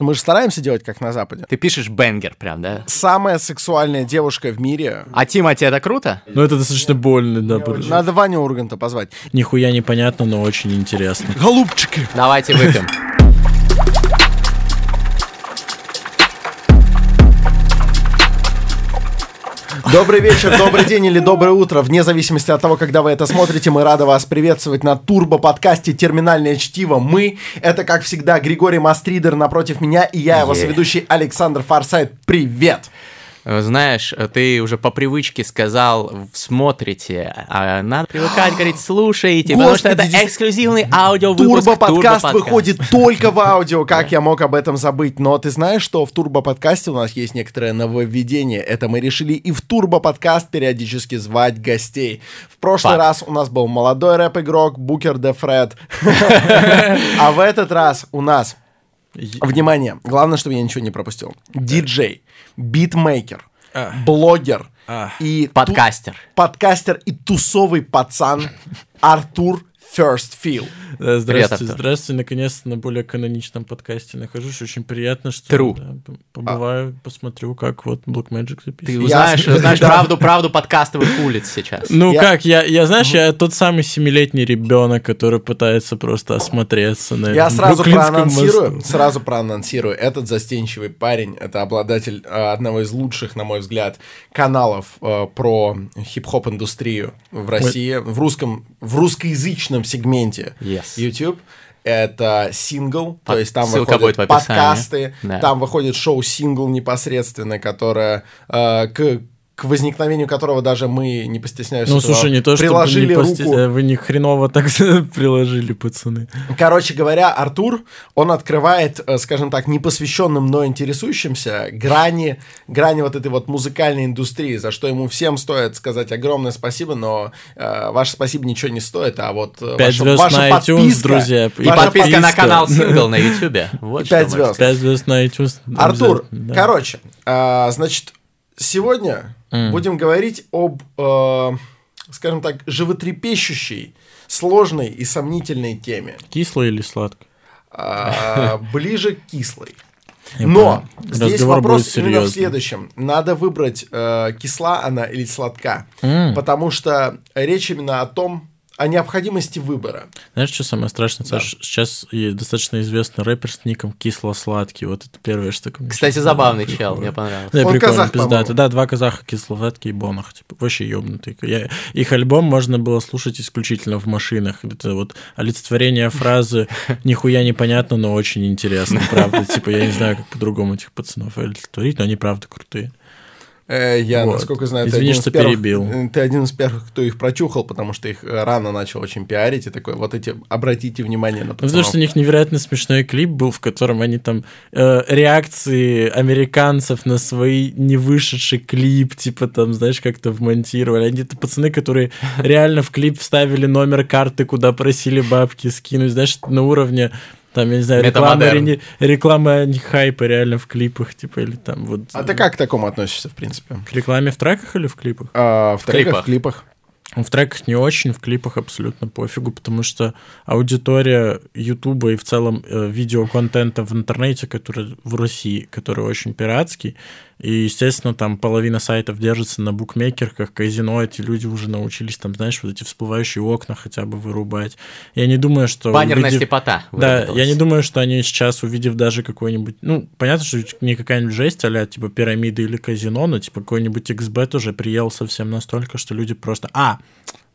Мы же стараемся делать как на Западе. Ты пишешь бенгер прям, да? Самая сексуальная девушка в мире. А Тимати это круто? Ну, это достаточно больно, да. Надо Ваню Урганта позвать. Нихуя непонятно, но очень интересно. Голубчики! Давайте выпьем. Добрый вечер, добрый день или доброе утро. Вне зависимости от того, когда вы это смотрите, мы рады вас приветствовать на турбо-подкасте «Терминальное чтиво». Мы — это, как всегда, Григорий Мастридер напротив меня, и я, его Yeah. соведущий Александр Форсайт. Привет! Э, Знаешь, ты уже по привычке сказал «смотрите», а надо привыкать говорить «слушайте», потому что это эксклюзивный аудиовыпуск Турбо-подкаст Турбо-подкаст. выходит только в аудио, как я мог об этом забыть. Но ты знаешь, что в турбо-подкасте у нас есть некоторое нововведение. Это мы решили и в турбо-подкаст периодически звать гостей. В прошлый Факт. раз у нас был молодой рэп-игрок Букер де Фред. А в этот раз у нас Внимание, главное, чтобы я ничего не пропустил. Диджей, битмейкер, блогер и ту- Подкастер. подкастер и тусовый пацан Артур First Feel. Да, здравствуйте, Артур. здравствуйте. Наконец-то на более каноничном подкасте нахожусь. Очень приятно, что True. да, побываю, посмотрю, как вот Blackmagic Ты записывает. узнаешь, Я- узнаешь правду, правду подкастовых улиц сейчас. Ну Я- как, я, я знаешь, я тот самый семилетний ребенок, который пытается просто осмотреться на Я сразу проанонсирую, мосту. сразу проанонсирую. Этот застенчивый парень, это обладатель э, одного из лучших, на мой взгляд, каналов э, про хип-хоп индустрию в России, в русском, в русскоязычном сегменте Yes. YouTube. Это сингл, то Под- есть там выходят подкасты, Да. там выходит шоу сингл непосредственно, которое э, к к возникновению которого даже мы не постесняюсь Ну, этого, слушай, не то, что приложили не руку э, вы не хреново так приложили, пацаны. Короче говоря, Артур, он открывает, э, скажем так, непосвященным, но интересующимся грани, грани вот этой вот музыкальной индустрии, за что ему всем стоит сказать огромное спасибо, но э, ваше спасибо ничего не стоит, а вот э, Пять ваша, звезд ваша на iTunes, подписка, друзья. И ваша подписка на подписка. канал Сингл на Ютубе. Вот И что пять мы- звезд. Пять звезд на iTunes. Артур, да. короче, э, значит, сегодня будем говорить об, э, скажем так, животрепещущей, сложной и сомнительной теме. Кисло или сладко? а, ближе к кислой. Я Но понял. здесь Разговор вопрос именно в следующем. Надо выбрать, э, кисла она или сладка. Потому что речь именно о том, о необходимости выбора. Знаешь, что самое страшное, Саш? Сейчас достаточно известный рэпер с ником Кисло-сладкий. Вот это первое, что... Кстати, забавный приходит. чел, мне понравился. Да, Он прикольно, казах, пиздатый. Да, два казаха кисло-сладкие и бонах. Типа, вообще ёбнутые. Я, их альбом можно было слушать исключительно в машинах. Это вот олицетворение фразы «нихуя непонятно, но очень интересно». Правда, типа, я не знаю, как по-другому этих пацанов олицетворить, но они правда крутые. Э, я, Вот. насколько знаю, ты Извини, один, из что первых, перебил. э, ты один из первых, кто их прочухал, потому что их рано начал очень пиарить. И такой, вот эти, обратите внимание на Ну, потому пацанов. что у них невероятно смешной клип был, в котором они там э, реакции американцев на свои не вышедший клип, типа там, знаешь, как-то вмонтировали. Они это пацаны, которые реально в клип вставили номер карты, куда просили бабки скинуть, знаешь, на уровне там, я не знаю, рекламы, Метамодерн. ре- реклама не хайпа реально в клипах, типа, или там вот... А ты как к такому относишься, в принципе? К рекламе в треках или в клипах? А, в, треках, клипах. в клипах. В треках не очень, в клипах абсолютно пофигу, потому что аудитория Ютуба и в целом э, видеоконтента в интернете, который в России, который очень пиратский, и, естественно, там половина сайтов держится на букмекерках, казино, эти люди уже научились там, знаешь, вот эти всплывающие окна хотя бы вырубать. Я не думаю, что... Баннерная увидев- слепота. Да, я не думаю, что они сейчас, увидев даже какой-нибудь... Ну, понятно, что не какая-нибудь жесть, а типа пирамиды или казино, но типа какой-нибудь XBet уже приел совсем настолько, что люди просто... А,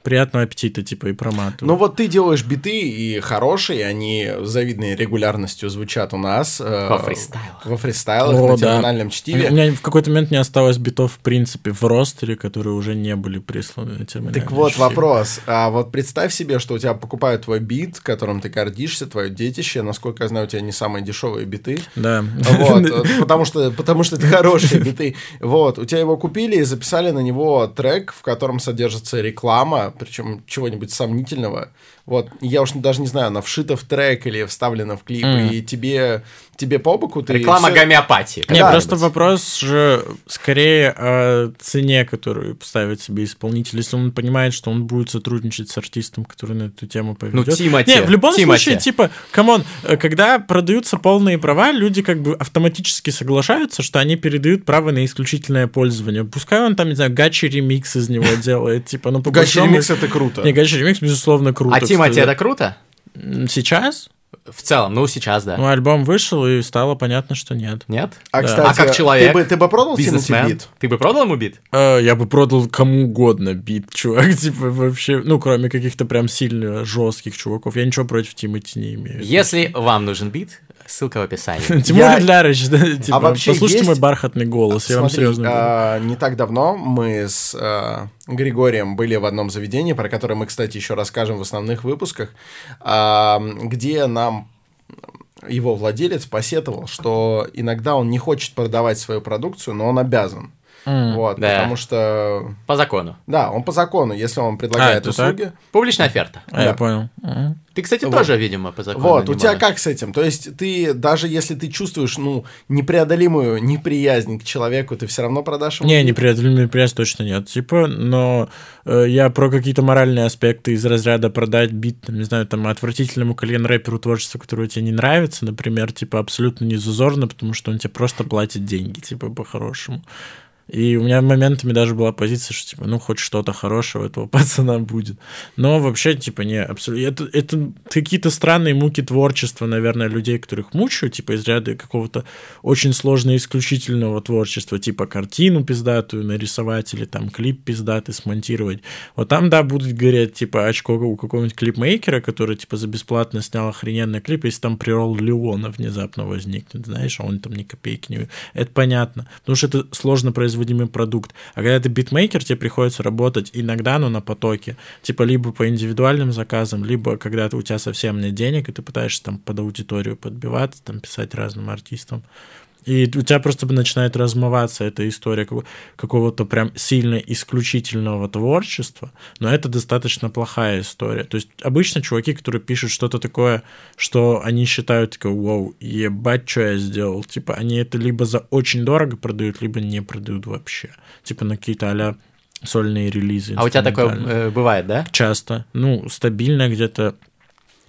приятного аппетита, типа, и проматывают. Ну вот ты делаешь биты и хорошие, они с завидной регулярностью звучат у нас. э, Во фристайлах. Во фристайлах, О, на да. терминальном У чтиве. меня в какой-то момент не осталось битов, в принципе, в ростере, которые уже не были присланы на терминальное Так вот чтиво. вопрос. А вот представь себе, что у тебя покупают твой бит, которым ты гордишься, твое детище. Насколько я знаю, у тебя не самые дешевые биты. Да. Вот, потому что, потому что это хорошие биты. Вот, у тебя его купили и записали на него трек, в котором содержится реклама, причем чего-нибудь сомнительного, вот, я уж даже не знаю, она вшита в трек или вставлена в клип, Мгм. и тебе, тебе по боку ты... Реклама всё- гомеопатии. Не, Да. просто вопрос же скорее о цене, которую ставит себе исполнитель. Если он понимает, что он будет сотрудничать с артистом, который на эту тему Ну, поведет. Тимати. Не, в любом Тимати. случае, типа, come on, э, когда продаются полные права, люди как бы автоматически соглашаются, что они передают право на исключительное пользование. Пускай он там, не знаю, гачи ремикс из него делает, типа, ну, по Гачи большому- ремикс это круто. Не, гачи ремикс, безусловно, круто. Тимати это круто? Сейчас? В целом, ну сейчас, да. Ну, альбом вышел, и стало понятно, что нет. Нет? А, Да. кстати, А как человек? Ты бы, ты бы продал Тимати Бизнесмен? бит? Ты бы продал ему бит? Э, Я бы продал кому угодно бит, чувак, типа вообще, ну, кроме каких-то прям сильно жестких чуваков. Я ничего против Тимати не имею. Если вам нужен бит, ссылка в описании. Тимур Я- Лярович, да, типа, вообще послушайте есть- мой бархатный голос, я вам серьезно говорю. а, не так давно мы с а, Григорием были в одном заведении, про которое мы, кстати, еще расскажем в основных выпусках, а, где нам его владелец посетовал, что иногда он не хочет продавать свою продукцию, но он обязан. М. Вот, Да. потому что, По закону. да, он по закону, если он предлагает это услуги. Публичная оферта. А, я да. понял. М. Ты, кстати, Вот. тоже, видимо, по закону. Вот, у тебя можешь. как с этим? То есть ты, даже если ты чувствуешь, ну, непреодолимую неприязнь к человеку, ты все равно продашь ему? Не, неприятельный пресс точно нет. Типа, но э, я про какие-то моральные аспекты из разряда продать бит, там, не знаю, там, отвратительному колен-рэперу творчество, которое тебе не нравится, например, типа, абсолютно не зазорно, потому что он тебе просто платит деньги, типа, по-хорошему. И у меня моментами даже была позиция, что, типа, ну, хоть что-то хорошего этого пацана будет. Но вообще, типа, не, абсолютно... Это, это какие-то странные муки творчества, наверное, людей, которых мучают, типа, из ряда какого-то очень сложно исключительного творчества, типа, картину пиздатую нарисовать или там клип пиздатый смонтировать. Вот там, да, будут гореть, типа, очко у какого-нибудь клипмейкера, который, типа, за бесплатно снял охрененный клип, если там прирол Леона внезапно возникнет, знаешь, а он там ни копейки не... Это понятно, потому что это сложно производимый продукт. А когда ты битмейкер, тебе приходится работать иногда, но на потоке. Типа либо по индивидуальным заказам, либо когда у тебя совсем нет денег, и ты пытаешься там под аудиторию подбиваться, там писать разным артистам. И у тебя просто начинает размываться эта история какого- какого-то прям сильно исключительного творчества, но это достаточно плохая история. То есть обычно чуваки, которые пишут что-то такое, что они считают, такое, вау, ебать, что я сделал. Типа они это либо за очень дорого продают, либо не продают вообще. Типа на какие-то а сольные релизы. А у тебя такое э, бывает, да? Часто. Ну, стабильно где-то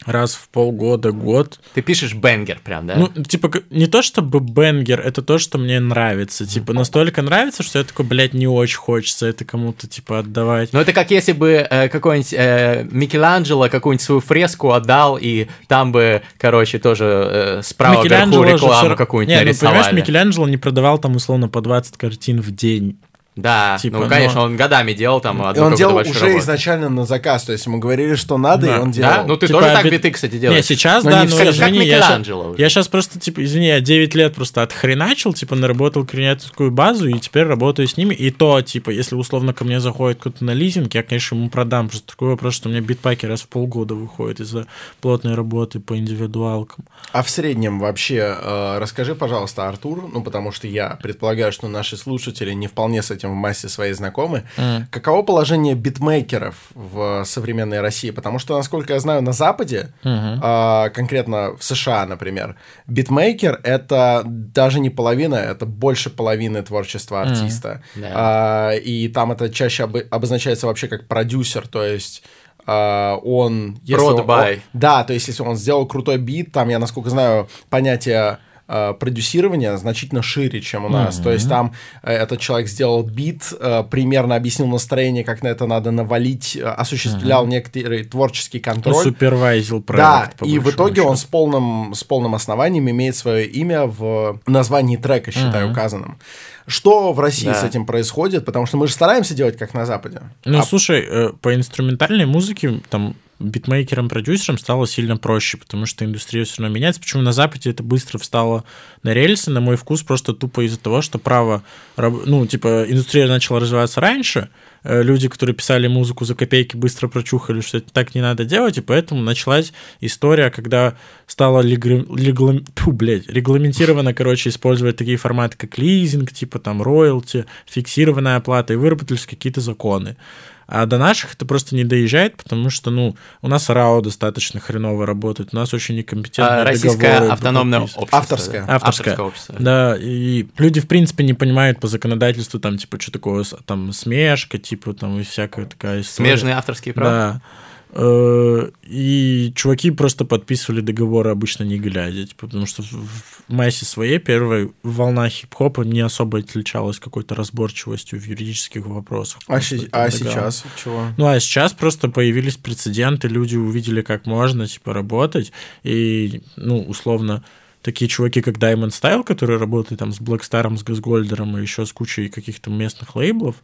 раз в полгода, год. Ты пишешь бенгер прям, да? Ну, типа, не то чтобы бенгер, это то, что мне нравится. Типа, настолько нравится, что я такой, блядь, не очень хочется это кому-то, типа, отдавать. Ну, это как если бы э, какой-нибудь э, Микеланджело какую-нибудь свою фреску отдал, и там бы, короче, тоже э, справа вверху рекламу всё- какую-нибудь Не, ну, нарисовали. понимаешь, Микеланджело не продавал там, условно, по 20 картин в день. Да, Типа, ну, но- конечно, он годами делал там одну он делал уже работу. изначально на заказ, то есть ему говорили, что надо, Да. и он делал. Да? Ну, ты Типа, тоже так бит- биты, кстати, Не, делаешь? сейчас, Но да, не ну, как извини, я ща- Микеланджело уже. я сейчас просто, типа, извини, я 9 лет просто отхреначил, типа, наработал клиентскую базу, и теперь работаю с ними, и то, типа, если условно ко мне заходит кто-то на лизинг, я, конечно, ему продам, просто такой вопрос, что у меня битпаки раз в полгода выходит из-за плотной работы по индивидуалкам. А в среднем вообще, э, расскажи, пожалуйста, Артур, ну, потому что я предполагаю, что наши слушатели не вполне с этим в массе своей знакомы. Каково положение битмейкеров в современной России? Потому что, насколько я знаю, на Западе, э, конкретно в США, например, битмейкер — это даже не половина, это больше половины творчества артиста. Да. А, и там это чаще обы- обозначается вообще как продюсер, то есть а, он... если он- он- да, то есть если он сделал крутой бит, там, я насколько знаю, понятие продюсирования значительно шире, чем у нас. То есть там э, этот человек сделал бит, э, примерно объяснил настроение, как на это надо навалить, э, осуществлял некоторый творческий Ну, контроль. супервайзил проект. Да, и в итоге он счету. с полным, с полным основанием имеет свое имя в названии трека, считай, указанным. Что в России Да. с этим происходит? Потому что мы же стараемся делать как на Западе. Ну, А слушай, э, по инструментальной музыке там битмейкерам, продюсерам стало сильно проще, потому что индустрия все равно меняется. Почему на Западе это быстро встало на рельсы, на мой вкус, просто тупо из-за того, что право, ну, типа, индустрия начала развиваться раньше, э, люди, которые писали музыку за копейки, быстро прочухали, что это так не надо делать, и поэтому началась история, когда стало леглам- тьфу, блядь, регламентировано, короче, использовать такие форматы, как лизинг, типа там роялти, фиксированная оплата, и выработались какие-то законы. А до наших это просто не доезжает, потому что, ну, у нас РАО достаточно хреново работает, у нас очень некомпетентные А, Российское договоры автономное общество. Авторское. да? Авторское. общество. Да, и люди, в принципе, не понимают по законодательству, там, типа, что такое, там, смешка, типа, там, и всякая такая история. Смежные авторские права. Да. Э, И чуваки просто подписывали договоры обычно не глядя, типа, потому что в- массе своей первая волна хип-хопа не особо отличалась какой-то разборчивостью в юридических вопросах. А, это а сейчас чего? Ну, а сейчас просто появились прецеденты, люди увидели, как можно, типа, работать, и, ну, условно, такие чуваки, как Diamond Style, которые работают там с Blackstar, с Газгольдером и еще с кучей каких-то местных лейблов,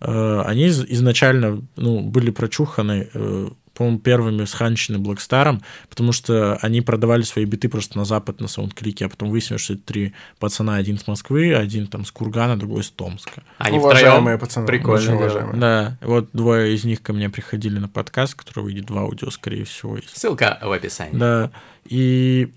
э, они из- изначально, ну, были прочуханы, э, по-моему, первыми сханчены Blackstar, потому что они продавали свои биты просто на запад, на саундклике, а потом выяснилось, что это три пацана, один с Москвы, один там с Кургана, другой с Томска. Они Уважаемые втроем. пацаны, Прикольно. уважаемые. Да, вот двое из них ко мне приходили на подкаст, который выйдет в аудио, скорее всего. если- Ссылка в описании. Да, и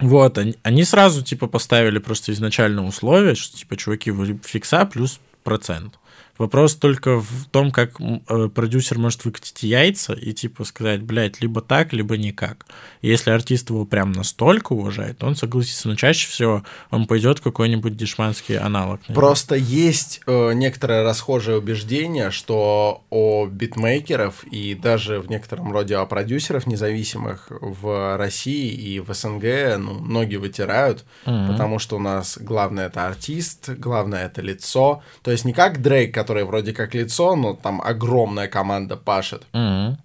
вот, они, они сразу, типа, поставили просто изначально условие, что, типа, чуваки, вы фикса плюс процент. Вопрос только в том, как э, продюсер может выкатить яйца и, типа, сказать, блядь, либо так, либо никак. Если артист его прям настолько уважает, он согласится. Но чаще всего он пойдет какой-нибудь дешманский аналог. наверное. Просто есть э, некоторое расхожее убеждение, что о битмейкеров и даже в некотором роде о продюсеров независимых в России и в СНГ ну, ноги вытирают, Мгм. потому что у нас главное это артист, главное это лицо. То есть не как Дрейк, который вроде как лицо, но там огромная команда пашет. Мгм.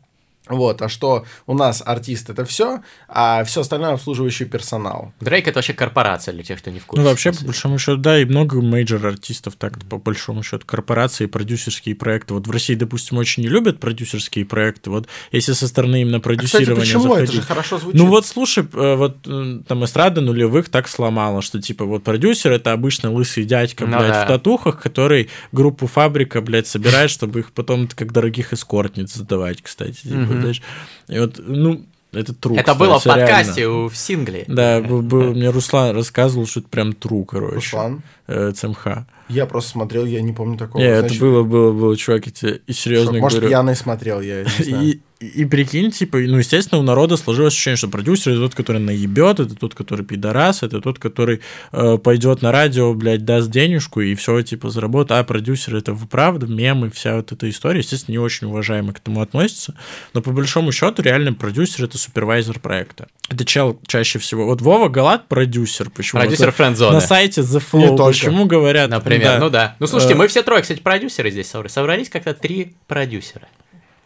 Вот, а что у нас артист это все, а все остальное обслуживающий персонал. Дрейк это вообще корпорация для тех, кто не в курсе. Ну, вообще, по большому счету, да, и много major-артистов так, по большому счету, корпорации, продюсерские проекты. Вот в России, допустим, очень не любят продюсерские проекты. Вот если со стороны именно А, Кстати, продюсирования почему? Это же заходить- хорошо звучит. Ну вот слушай, э, вот э, там эстрада нулевых так сломала, что типа вот продюсер это обычно лысый дядька, Ну блядь, да. в татухах, который группу фабрика, блядь, собирает, чтобы их потом как дорогих эскортниц сдавать, кстати. Типа, Знаешь. И вот, ну, это тру. Это кстати, было в реально. подкасте у- в сингле. Да, был- был- мне Руслан рассказывал, что это прям тру, короче. Руслан, Э, ЦМХ. я просто смотрел, я не помню такого. Не, это было, было, было, чувак, я тебе и серьезно шок. Может, говорю. пьяный смотрел, я не знаю. И, и, и прикинь, типа, ну, естественно, у народа сложилось ощущение, что продюсер это тот, который наебет, это тот, который пидорас, это тот, который э, пойдет на радио, блядь, даст денежку и все, типа, заработает. А продюсер это правда, мемы, вся вот эта история, естественно, не очень уважаемо к этому относится. Но по большому счету, реально, продюсер это супервайзер проекта. Это чел чаще всего. Вот Вова Галат продюсер. Почему? Продюсер Вот френдзоны. На сайте The Не Flow. только. Почему говорят? Например, ну да. Ну слушайте, Э, мы все трое, кстати, продюсеры здесь собрались. Собрались как-то три продюсера.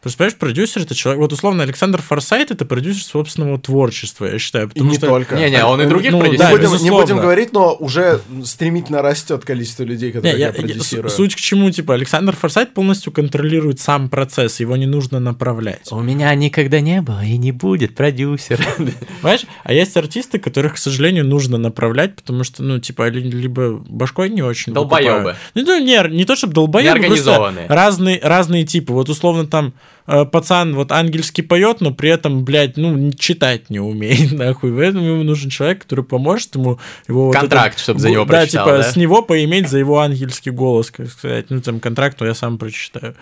Просто, понимаешь, продюсер это человек. Вот условно Александр Форсайт это продюсер собственного творчества, я считаю. И Потому не что... только. Не-не, он и других ну, Не продюсеров. да, будем, не будем говорить, но уже стремительно растет количество людей, Не, которые я- я, я- продюсирую. суть к чему, типа, Александр Форсайт полностью контролирует сам процесс, его не нужно направлять. У меня никогда не было и не будет продюсера. Понимаешь? А есть артисты, которых, к сожалению, нужно направлять, потому что, ну, типа, ли- либо башкой не очень выкупают. Ну, ну, не, не то, чтобы долбоебы, просто разные, разные типы. Вот, условно, там, пацан вот ангельский поет, но при этом, блядь, ну, читать не умеет, нахуй. Поэтому ему нужен человек, который поможет ему его... вот Контракт, этот- чтоб за него Да, прочитал, типа, да? с него поиметь за его ангельский голос, как сказать. Ну, там, контракт, но я сам прочитаю.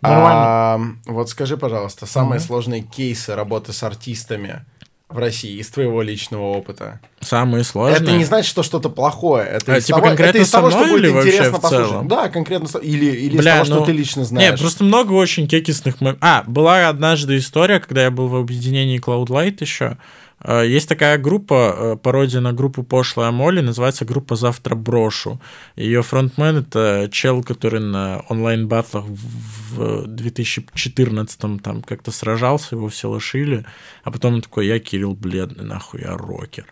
Нормально. А, вот скажи, пожалуйста, самые сложные кейсы работы с артистами в России из твоего личного опыта. Самые сложные. Это не значит, что что-то плохое. Это А, из типа того, конкретно это из со того, что мной будет или вообще интересно послушать. Да, конкретно или, или Бля, из того, ну, что ты лично знаешь. Нет, просто много очень кекисных А, была однажды история, когда я был в объединении Cloud Light еще. Э, Есть такая группа, э, пародия на группу Пошлая Молли, называется группа «Завтра брошу». Ее фронтмен — это чел, который на онлайн-батлах в 2014-м там как-то сражался, его все лошили, а потом он такой, я Кирилл Бледный, нахуй, я рокер.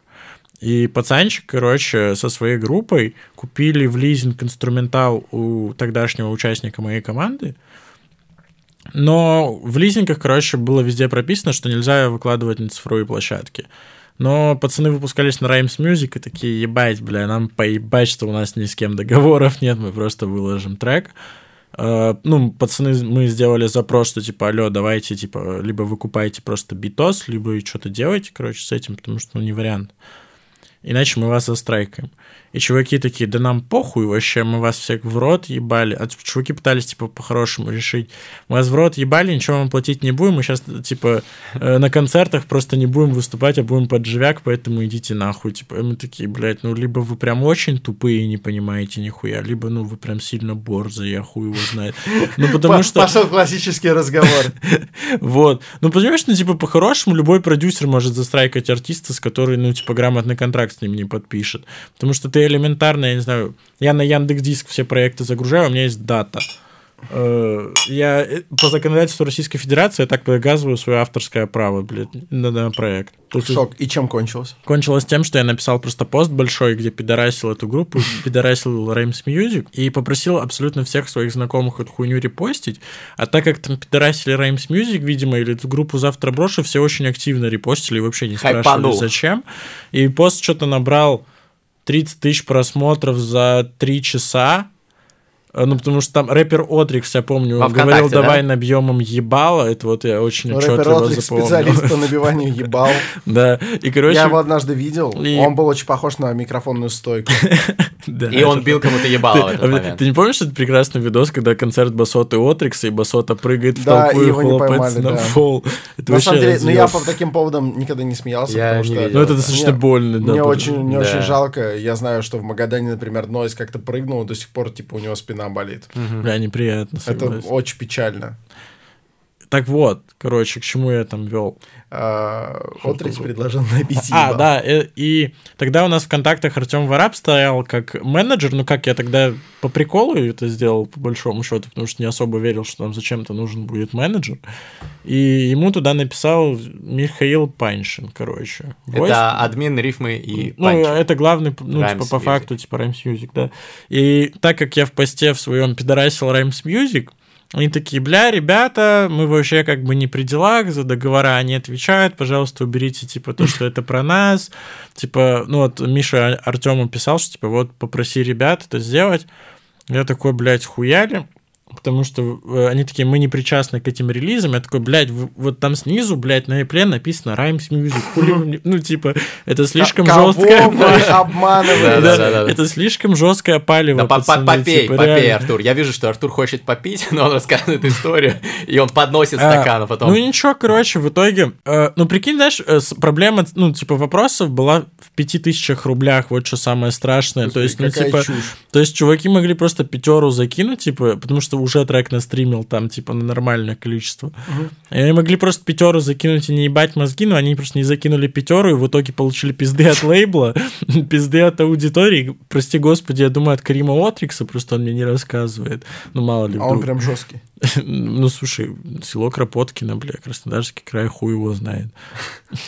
И пацанчик, короче, со своей группой купили в лизинг инструментал у тогдашнего участника моей команды. Но в лизингах, короче, было везде прописано, что нельзя выкладывать на цифровые площадки. Но пацаны выпускались на Rhymes Music и такие, ебать, бля, нам поебать, что у нас ни с кем договоров нет, мы просто выложим трек. Э, Ну, пацаны, мы сделали запрос, что типа, алло, давайте, типа, либо вы купаете просто битос, либо что-то делаете, короче, с этим, потому что, ну, не вариант. иначе мы вас застрайкаем. И чуваки такие, да нам похуй вообще, мы вас всех в рот ебали. А чуваки пытались, типа, по-хорошему решить. Мы вас в рот ебали, ничего вам платить не будем, мы сейчас, типа, э, на концертах просто не будем выступать, а будем под живяк, поэтому идите нахуй. Типа, и мы такие, блядь, ну, либо вы прям очень тупые и не понимаете нихуя, либо, ну, вы прям сильно борзые, я хуй его знает. Ну, потому что... Пошел классический разговор. Вот. Ну, понимаешь, ну, типа, по-хорошему, любой продюсер может застрайкать артиста, с который, ну, типа, грамотный контракт с ним не подпишет. Потому что ты элементарно, я не знаю, я на Яндекс Диск все проекты загружаю, у меня есть дата. Э, я э, по законодательству Российской Федерации я так доказываю свое авторское право, блядь, на, на проект. Тут Шок. И чем кончилось? Кончилось тем, что я написал просто пост большой, где пидорасил эту группу, пидорасил Rhymes Music и попросил абсолютно всех своих знакомых эту хуйню репостить. А так как там пидорасили Rhymes Music, видимо, или эту группу завтра брошу, все очень активно репостили и вообще не спрашивали, Хайпанул. зачем. И пост что-то набрал 30 тысяч просмотров за 3 часа. Э, Ну, потому что там рэпер Отрикс, я помню, Во он говорил, ВКонтакте, да? давай набьем им ебало. Это вот я очень Ну, Рэпер отчетливо Отрикс запомнил. специалист по набиванию ебал. Да, и, короче... Я его однажды видел. И- Он был очень похож на микрофонную стойку. да, И он бил кому-то ебало Ты, а ты не помнишь этот прекрасный видос, когда концерт Басоты Отрикса, и Басота прыгает в толпу и и, его не хлопается поймали, на фол? Это На самом деле, ну я по таким поводам никогда не смеялся, Я потому не что... Ну, это достаточно больно. Мне очень жалко. Я знаю, что в Магадане, например, Нойз как-то прыгнул, до сих пор, типа, у него спина болит. Бля, неприятно, Это согласен. очень печально. Так вот, короче, к чему я там вел? А, Отрич предложил набить А, да, э, и тогда у нас в контактах Артем Вараб стоял как менеджер, ну как я тогда по приколу это сделал, по большому счету, потому что не особо верил, что нам зачем-то нужен будет менеджер. И ему туда написал Михаил Паншин, короче. Voice- Это админ, рифмы и Ну, это главный, ну, Rhymes типа, по Music. факту, типа, Rhymes Music, да. И так как я в посте в своем пидорасил Rhymes Music, они такие, бля, ребята, мы вообще как бы не при делах, за договора они отвечают, пожалуйста, уберите, типа, то, что это про нас. Типа, ну вот Миша Артему писал, что, типа, вот попроси ребят это сделать. Я такой, блядь, хуяли. Потому что э, они такие, мы не причастны к этим релизам. Я такой, блядь, вот там снизу, блядь, на эпле написано Rhymes Music. Хули Ну, типа, это слишком жесткое да. Это слишком жесткое палево. Попей, типа, попей. Артур. Я вижу, что Артур хочет попить, но он рассказывает историю, и он подносит А, стакан, а потом... Ну ничего, короче, в итоге... э, ну, прикинь, знаешь, э, проблема, ну, типа, вопросов была в пяти тысячах рублях, вот что самое страшное. То есть, ну, типа... То есть, чуваки могли просто пятеру закинуть, типа, потому что уже трек настримил там, типа, на нормальное количество. И они могли просто пятеру закинуть и не ебать мозги, но они просто не закинули пятеру, и в итоге получили пизды от лейбла, пизды от аудитории. Прости господи, я думаю, от Карима Отрикса, просто он мне не рассказывает. Ну, мало ли А он вдруг. прям жесткий. Ну, слушай, село Кропоткино, бля, Краснодарский край хуй его знает.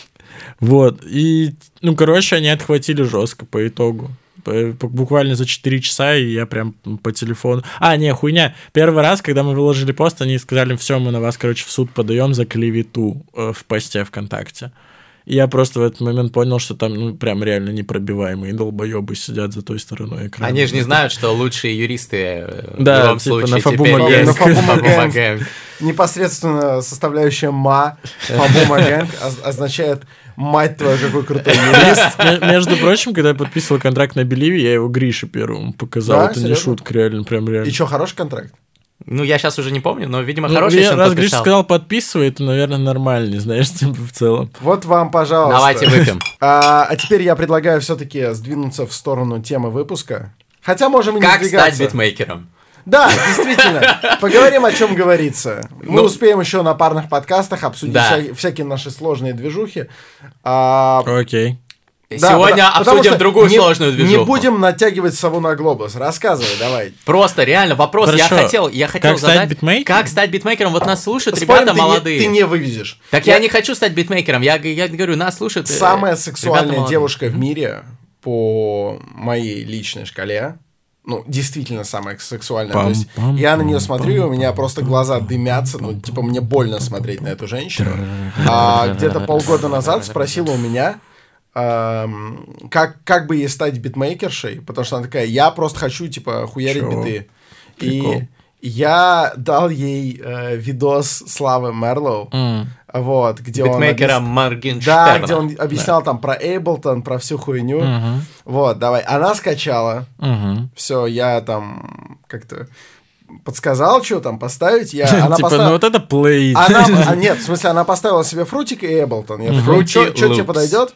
Вот, и, ну, короче, они отхватили жестко по итогу. Буквально за 4 часа, и я прям по телефону... А, не, хуйня. Первый раз, когда мы выложили пост, они сказали, все, мы на вас, короче, в суд подаем за клевету э, в посте ВКонтакте. И я просто в этот момент понял, что там, ну, прям реально непробиваемые долбоебы сидят за той стороной экрана. Они же не знают, что лучшие юристы э, Да, в любом типа случае на Фабума теперь. На Фабума. Непосредственно составляющая ма Фабума означает мать твою, какой крутой юрист. Между прочим, когда я подписывал контракт на Беливе, я его Грише первому показал. Да? Это не шутка, реально, прям реально. И что, хороший контракт? Ну, я сейчас уже не помню, но, видимо, Ну, хороший, раз Гриша сказал подписывай, это, наверное, нормально, знаешь, типа в целом. Вот вам, пожалуйста. Давайте выпьем. А, а теперь я предлагаю все-таки сдвинуться в сторону темы выпуска. Хотя можем и не Как сдвигаться. стать битмейкером? Да, действительно. Поговорим, о чем говорится. Мы Ну- успеем еще на парных подкастах обсудить Да. вся- всякие наши сложные движухи. А, Окей. да, Сегодня потому- потому обсудим что другую не- сложную движуху. Не будем натягивать сову на глобус. Рассказывай, давай. Просто реально вопрос. Я Хорошо. хотел, я хотел Как стать задать. битмейкером? Как стать битмейкером? Вот нас слушают Спорим, ребята ты не- молодые. ты не вывезешь. Так я... не хочу стать битмейкером. Я, я говорю, нас слушают. э, Самая сексуальная девушка в мире по моей личной шкале. Ну, действительно самая сексуальная. То есть Пам-пам, я на нее смотрю, и у меня просто глаза дымятся. Ну, типа, мне больно смотреть на эту женщину. А где-то полгода назад спросила у меня, ам, как, как бы ей стать битмейкершей, потому что она такая, я просто хочу, типа, хуярить Чё? биты. Прикол. И, я дал ей э, видос Славы Мерлоу, М. вот, где он... Битмейкера Моргенштерна. Да, где он объяснял там про Эйблтон, про всю хуйню. Мгм. Вот, давай. Она скачала. Мгм. Все, я там как-то подсказал, что там поставить. Я, она Типа, поставила- ну вот это плей. Она, а, нет, в смысле, она поставила себе фрутик и Эблтон. Я такой, что тебе подойдет,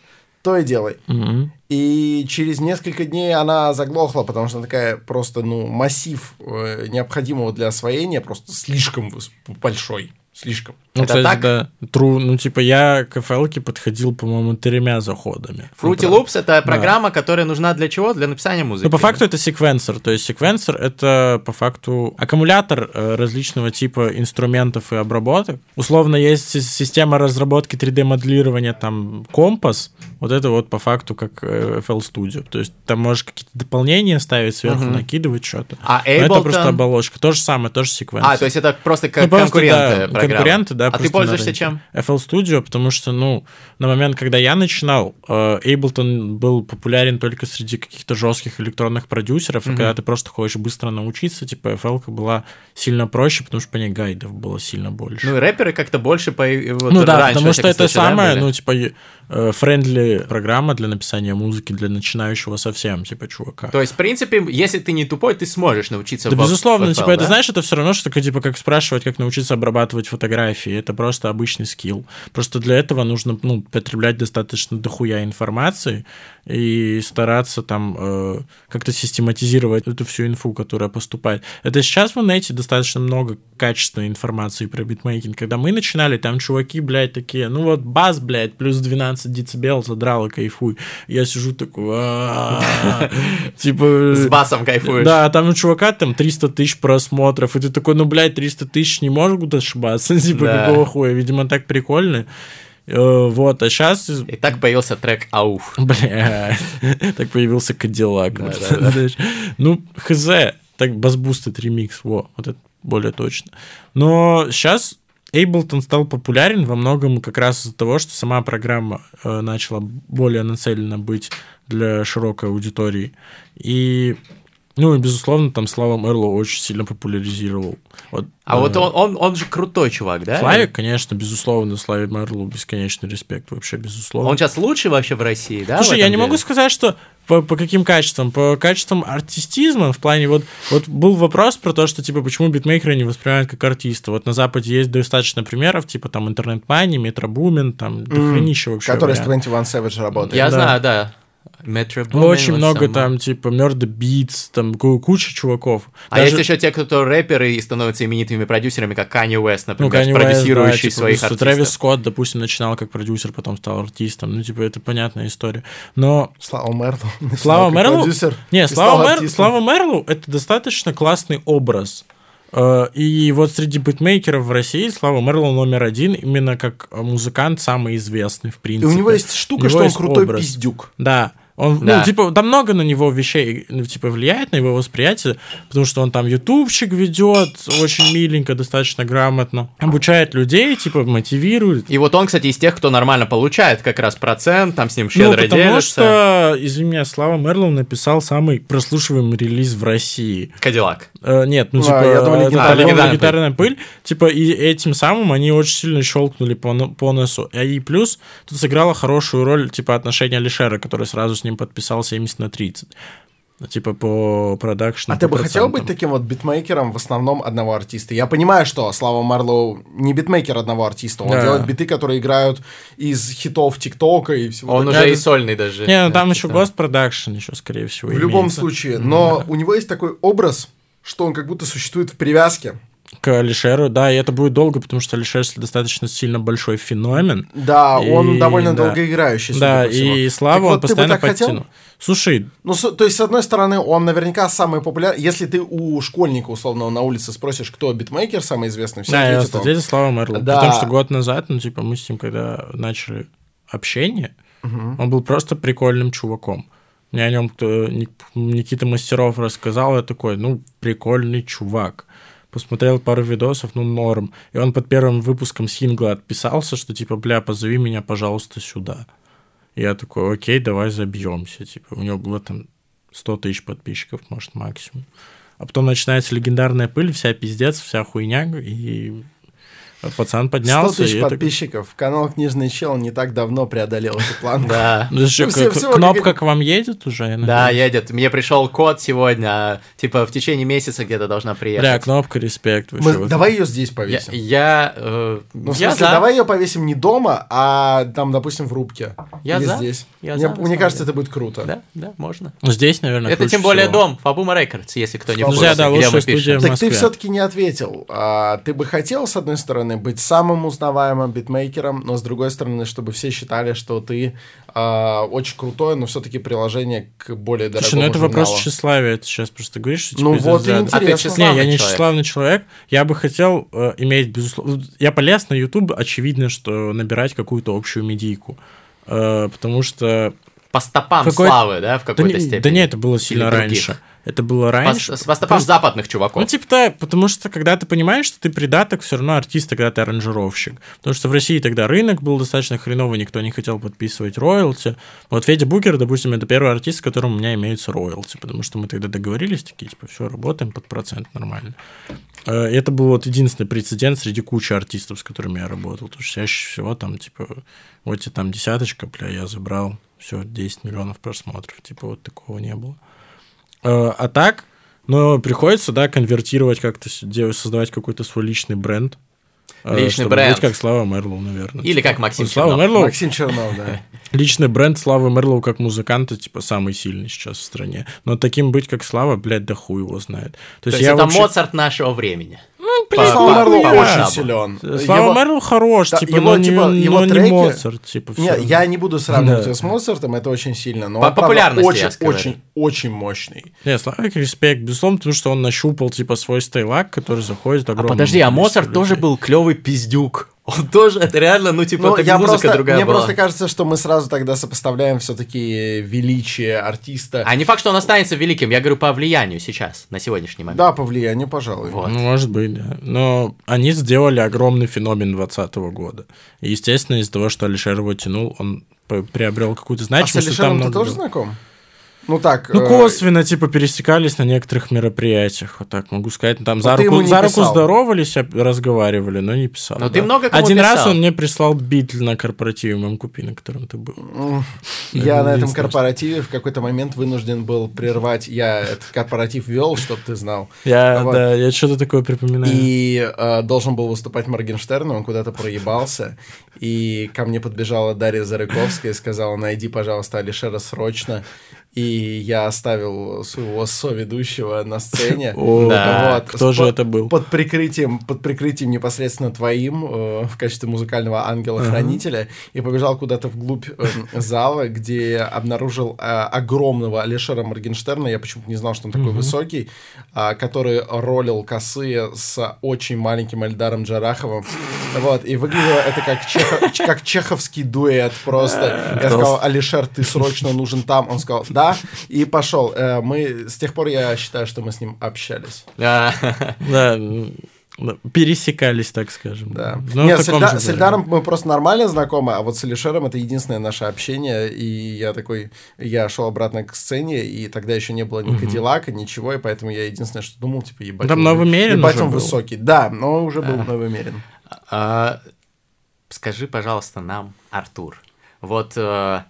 то и делай. Мгм. И через несколько дней она заглохла, потому что она такая просто, ну, массив э, необходимого для освоения просто слишком большой. Слишком. Ну, Это кстати, так? да. True. Ну, типа, я к FL подходил, по-моему, тремя заходами. Fruity Ну, Loops — это программа, которая нужна для чего? Для написания музыки. Ну, по факту это секвенсор. То есть секвенсор — это, по факту, аккумулятор э, различного типа инструментов и обработок. Условно, есть си- система разработки 3D-моделирования, там, компас. Вот это вот, по факту, как э, FL Studio. То есть там можешь какие-то дополнения ставить сверху, Мгм. накидывать что-то. А Но это Ableton... просто оболочка. То же самое, тоже секвенсор. А, то есть это просто как Ну, просто, конкуренты да. Конкуренты, да. А ты пользуешься чем? FL Studio, потому что, ну, на момент, когда я начинал, э, Ableton был популярен только среди каких-то жестких электронных продюсеров, и Мгм. когда ты просто хочешь быстро научиться, типа FL была сильно проще, потому что по ней гайдов было сильно больше. Ну, и рэперы как-то больше по... вот Ну да, раньше, потому что это да, были? ну, типа, э, friendly программа для написания музыки для начинающего совсем, типа, чувака. То есть, в принципе, если ты не тупой, ты сможешь научиться Да, в- безусловно, в FL, типа, это, да? знаешь, это все равно, что типа, как спрашивать, как научиться обрабатывать фотографии. Это просто обычный скилл. Просто для этого нужно, ну, потреблять достаточно дохуя информации и стараться там э, как-то систематизировать эту всю инфу, которая поступает. Это сейчас в инете достаточно много качественной информации про битмейкинг. Когда мы начинали, там чуваки, блядь, такие, ну вот бас, блядь, плюс 12 децибел, задрал и кайфуй. Я сижу такой, «А-а-а». типа... С басом кайфуешь. Да, а там у чувака там 300 тысяч просмотров, и ты такой, ну, блядь, 300 тысяч не могут ошибаться, типа, Да. какого хуя, видимо, так прикольно. Э, Вот, а сейчас, И так появился трек «Ауф». бля, так появился Кадиллак. Ну, хз, так басбустед ремикс, во, вот это более точно. Но сейчас Ableton стал популярен во многом как раз из-за того, что сама программа э, начала более нацелена быть для широкой аудитории. И, ну, и, безусловно, там Слава Мерлоу очень сильно популяризировал. Вот, А э, вот он, он, он же крутой чувак, да? Славик, конечно, безусловно, Славе Мерлоу бесконечный респект, вообще, безусловно. Он сейчас лучший вообще в России, да? Слушай, я этом не могу деле? сказать, что по, по каким качествам. По качествам артистизма, в плане вот, вот был вопрос про то, что типа почему битмейкеры не воспринимают как артиста. Вот на Западе есть достаточно примеров, типа там интернет мани Метро Бумин, там дохренища вообще. Который с вариантов. 21 Savage работает. Я Да. знаю, да. Metro Ну, Boomin, Очень вот много сам. там, типа, Murder Beats, там ку- куча чуваков. А Даже- есть еще те, кто рэперы и становятся именитыми продюсерами, как Kanye West, ну, например, Kanye West, да, продюсирующий типа, своих что артистов. Трэвис Скотт, допустим, начинал как продюсер, потом стал артистом. Ну, типа, это понятная история. Но Слава Мерлоу. Слава Мерлоу? продюсер Не, и Слава, Мер- артистом. Слава Мерлоу это достаточно классный образ. Э, И вот среди битмейкеров в России Слава Мерлоу номер один, именно как музыкант самый известный, в И принципе. у него есть штука, У него что он крутой образ. пиздюк. Да. Он, Да. ну, типа, там много на него вещей, ну, типа, влияет на его восприятие, потому что он там ютубчик ведет, очень миленько, достаточно грамотно, обучает людей, типа, мотивирует. И вот он, кстати, из тех, кто нормально получает как раз процент, там с ним щедро ну, потому делятся. что, извини меня, Слава Мерлоу написал самый прослушиваемый релиз в России. Кадиллак. Э, нет, ну А, типа я думал, легендарная это пыль. легендарная пыль. Типа и этим самым они очень сильно щелкнули по, по носу. А И плюс тут сыграла хорошую роль типа отношения Алишера, который сразу с ним подписал 70 на 30. Ну, Типа по продакшну. А ты по бы хотел быть процентам. таким вот битмейкером в основном одного артиста? Я понимаю, что Слава Марлоу не битмейкер одного артиста. Он Да. делает биты, которые играют из хитов ТикТока и всего Он такого. уже и сольный даже. Не, ну там Да, еще да. Ghost Production еще, скорее всего, В любом имеется. случае. Но у него есть такой образ, что он как будто существует в привязке. К Алишеру, да, и это будет долго, потому что Алишер достаточно сильно большой феномен. Да, он И, довольно да. долгоиграющий, Да, и Так Славу вот, он ты бы постоянно так хотел? подтянул. Слушай, Ну, с- то есть, с одной стороны, он наверняка самый популярный. Если ты у школьника, условно, на улице спросишь, кто битмейкер самый известный, все Да, я ответят он. ответил Слава Мерлоу. Да. Потому что год назад, ну, типа, мы с ним, когда начали общение, он был просто прикольным чуваком. Мне о нем кто- Ник- Никита Мастеров рассказал, я такой, ну, прикольный чувак. Посмотрел пару видосов, ну, норм. И он под первым выпуском сингла отписался, что, типа, бля, позови меня, пожалуйста, сюда. И я такой, окей, давай забьемся. Типа, у него было там 100 тысяч подписчиков, может, максимум. а потом начинается легендарная пыль, вся пиздец, вся хуйня, и Пацан поднялся. 100 тысяч и это- подписчиков. Канал Книжный Чел не так давно преодолел эту планку. Да. Ну, что, все- к- всего кнопка как- к вам едет уже? я Да, едет. Мне пришел код сегодня, а, типа в течение месяца где-то должна Бля, приехать. кнопка респект. вообще. Мы- Вот давай ее здесь повесим. я, э, Ну, в я смысле, за. давай ее повесим не дома, а там, допустим, в рубке. Я Или за. здесь. Я мне кажется, это будет круто. Да, да, можно. Ну, Здесь, наверное, Это тем более всего. дом, Фабума Рекордс, если кто не в курсе, да, где мы пишем. Так ты все-таки не ответил. А, ты бы хотел, с одной стороны, быть самым узнаваемым битмейкером, но с другой стороны, чтобы все считали, что ты а, очень крутое, но все-таки приложение к более дорогому Слушай, ну это вопрос журналу. тщеславия. Ты сейчас просто говоришь, что Ну вот и интересно. А ты Не, я тщеславный не человек. тщеславный человек. Я бы хотел э, иметь, безусловно... Я полез на YouTube, очевидно, что набирать какую-то общую медийку. Э, потому что... По стопам Какой- славы, да, в Да какой-то не, степени. да не, это было сильно других. раньше. Это было раньше. с- по стопам западных чуваков. Ну, типа, да, потому что когда ты понимаешь, что ты придаток, все равно артист, когда ты аранжировщик. Потому что в России тогда рынок был достаточно хреновый, никто не хотел подписывать роялти. Вот Федя Букер, допустим, это первый артист, с которым у меня имеются роялти, потому что мы тогда договорились, такие, типа, все, работаем под процент нормально. Э, Это был вот единственный прецедент среди кучи артистов, с которыми я работал. Потому что чаще всего там, типа, вот тебе там десяточка, бля, я забрал, все, 10 миллионов просмотров. Типа, вот такого не было. Э, А так, но приходится, да, конвертировать как-то, создавать какой-то свой личный бренд. э, Личный чтобы бренд. быть как Слава Мерлоу, наверное. Или как Максим Вот Слава Чернов. Мерлоу, Максим Чернов, да. личный бренд Славы Мерлоу как музыканта, типа, самый сильный сейчас в стране. Но таким быть, как Слава, блядь, да хуй его знает. То То есть я это вообще- Моцарт нашего времени. Блядь, Слава Мерлоу очень силен. Слава Мерлоу хорош, типа, его, но не, типа, его но не треки- Моцарт, типа, Не, всё. я не буду сравнивать Да. его с Моцартом, это очень сильно, но По он, популярности, очень, очень, очень мощный. Не, Славик респект, безусловно, потому что он нащупал, типа, свой стейлак, который заходит А огромному подожди, а Моцарт тоже был клевый пиздюк. Он тоже, это реально, ну, типа, Ну, так я музыка просто, другая мне была. просто кажется, что мы сразу тогда сопоставляем все-таки величие артиста. А не факт, что он останется великим, я говорю по влиянию сейчас, на сегодняшний момент. Да, по влиянию, пожалуй. Вот. Ну, может быть, да. Но они сделали огромный феномен 2020 года. И, естественно, из-за того, что Алишер его тянул, он приобрел какую-то А с значимость. и там Алишером ты много тоже знаком? Ну так. Ну, э, косвенно, типа, пересекались на некоторых мероприятиях, вот так могу сказать. Там за ты руку, за руку здоровались, разговаривали, но не писал. Но да. ты много кому Один раз писал. он мне прислал бит на корпоративе моем купи, на котором ты был. Я на этом корпоративе в какой-то момент вынужден был прервать. Я этот корпоратив вел, чтобы ты знал. Я, Вот. да, я что-то такое припоминаю. И э, должен был выступать Моргенштерн, он куда-то проебался. И ко мне подбежала Дарья Зарыковская и сказала, найди, пожалуйста, Алишера срочно. И я оставил своего соведущего на сцене. О, Да. кто С- же под- это был? Под прикрытием, под прикрытием непосредственно твоим э, в качестве музыкального ангела-хранителя и побежал куда-то вглубь э, зала, где обнаружил э, огромного Алишера Моргенштерна, я почему-то не знал, что он такой высокий, а, который ролил косые с очень маленьким Эльдаром Джараховым. Вот, и выглядело это как, чехо- как чеховский дуэт просто. Я сказал, Алишер, ты срочно нужен там. Он сказал, да, и пошел. Э, Мы, с тех пор я считаю, что мы с ним общались. А, Да, пересекались, так скажем. Да. Но Нет, в с, Эльда- с. Эльдаром мы просто нормально знакомы, а вот с Алишером это единственное наше общение, и я такой, я шел обратно к сцене, и тогда еще не было ни Кадиллака, ничего, и поэтому я единственное, что думал, типа, ебать, Там он- Новый Мерин ебать уже он был. высокий. Да, но уже был Новый Мерин. а, Скажи, пожалуйста, нам, Артур, вот э,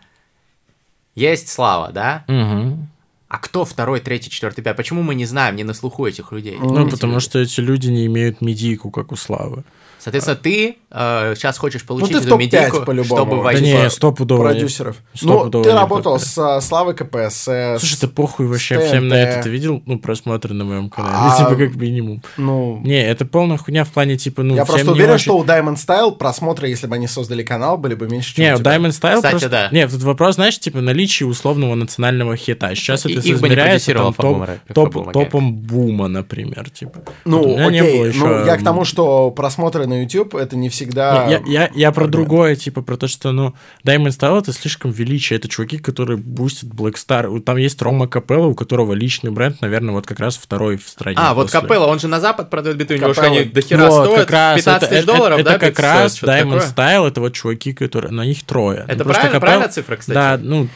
есть Слава, да? Мгм. А кто второй, третий, четвертый, пятый? Почему мы не знаем, не на слуху этих людей? Ну, Эти потому люди. что эти люди не имеют медийку, как у Славы. Соответственно, ты э, сейчас хочешь получить Ну, ты эту топ-5 медийку, чтобы войти... Да не, стопудово. Продюсеров. Стопудово Ну, ты работал с а, Славой КПСС. Слушай, ты похуй вообще с всем на это. Ты видел, ну, просмотры на моем канале? А, типа, как минимум. Ну, Не, это полная хуйня в плане, типа, ну, я всем просто не уверен, очень- что у Diamond Style просмотры, если бы они создали канал, были бы меньше, чем Не, у. Diamond Style Кстати, просто... да. Не, тут вопрос, знаешь, типа, наличие условного национального хита. Сейчас И- это их бы не соизмеряется там, топ- топ- топом бума, например, типа. Ну, окей, ну, я к тому, что просмотры на YouTube это не всегда... Я, я, я про другое, типа, про то, что, ну, Diamond Style это слишком величие. Это чуваки, которые бустят Black Star. Там есть Рома Капелло, у которого личный бренд, наверное, вот как раз второй в стране. А, вот после. Капелла, он же на Запад продает биты, у него же Капелла. они до хера Вот, стоят, как раз 15 это- тысяч это- долларов, это, да, как бит стоит, раз что-то Diamond такое? Style, это вот чуваки, которые, на них трое. Это Ну, правильно, Капелло- правильная цифра, кстати? Да, ну,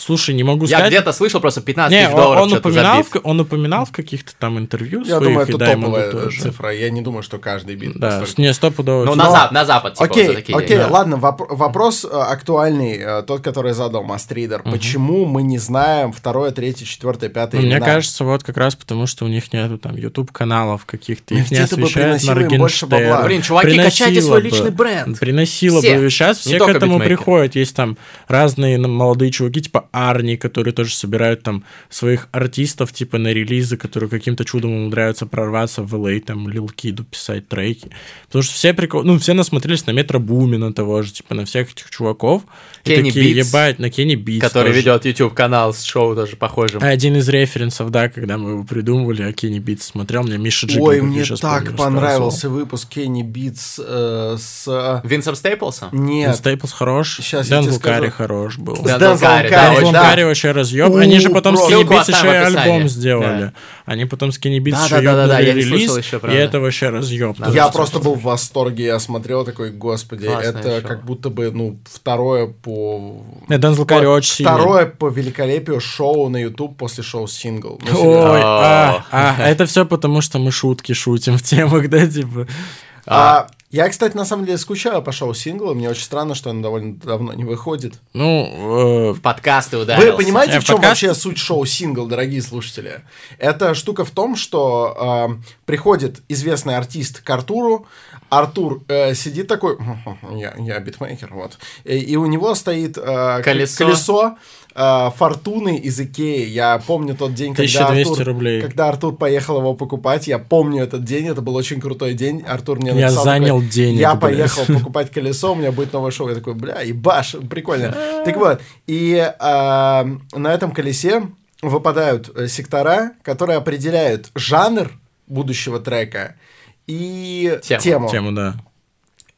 Слушай, не могу Я сказать. где-то слышал просто 15 Не, тысяч он, долларов он что-то упоминал, в, он упоминал в каких-то там интервью Я своих, думаю, это Даймонду топовая тоже. цифра. Я не думаю, что каждый бит Да, настолько. не, стопудово. Ну, Но- на, зап- на запад, типа, Окей, такие окей, деньги. ладно, воп- вопрос э, актуальный, э, тот, который задал Мастридер. Почему мы не знаем второе, третье, четвертое, пятое Ну, Мне имена? кажется, вот как раз потому, что у них нету там YouTube-каналов каких-то, их не бабла. Моргенштерн. Блин, чуваки, Приносило качайте свой бы. личный бренд. Приносило Все. бы. Сейчас Не все к этому приходят. Есть там разные молодые чуваки, типа Арни, которые тоже собирают там своих артистов, типа на релизы, которые каким-то чудом умудряются прорваться в LA, там, Лил Киду писать треки. Потому что все прикол... Ну, все насмотрелись на Metro Boomin'а того же, типа, на всех этих чуваков. и Kenny такие, Beats, ебать, на Kenny Beats. Который тоже. ведет YouTube-канал с шоу тоже похожим. Один из референсов, да, когда мы его придумывали, а Kenny Beats смотрел, мне Миша Джиган, Ой, мне так помню, понравился выпуск Kenny Beats э, с... Винсом Стейплсом? Нет, Стейплс хорош, я Дензел тебе скажу. Карри хорош был. Да, Дензелом Карри, да, Дензел да. Вообще разъеб. Они же потом оставим еще и альбом сделали. Да. Они потом Кенни Битс Да, еще да, да, да, да, ёбнули я не релиз, еще, и это вообще разъеб. Да. Я просто был в восторге, я смотрел такой, господи, Классное это шоу. как будто бы, ну, второе по... Карри по- очень сильный. Второе по великолепию шоу на YouTube после шоу «Сингл». Ну. Ой, а, а, это все потому, что мы шутки шутим в темах, да, типа. А, я, кстати, на самом деле скучаю по шоу «Сингл», и мне очень странно, что оно довольно давно не выходит. Ну, э, В подкасты ударился. Вы понимаете, Э, в чем подкаст- вообще суть шоу «Сингл», дорогие слушатели? Эта штука в том, что э, приходит известный артист к Артуру, Артур э, сидит такой, я, я битмейкер, вот, и, и у него стоит э, Колесо. колесо э, фортуны из Икеи. Я помню тот день, когда 1200 Артур, рублей. когда Артур поехал его покупать. Я помню этот день, это был очень крутой день. Артур мне Я написал занял такой, денег, Я блядь». поехал покупать колесо, у меня будет новое шоу. Я такой, бля, ебаш, прикольно. Так вот, и э, на этом колесе выпадают э, сектора, которые определяют жанр будущего трека и Тему. тему. тему, да.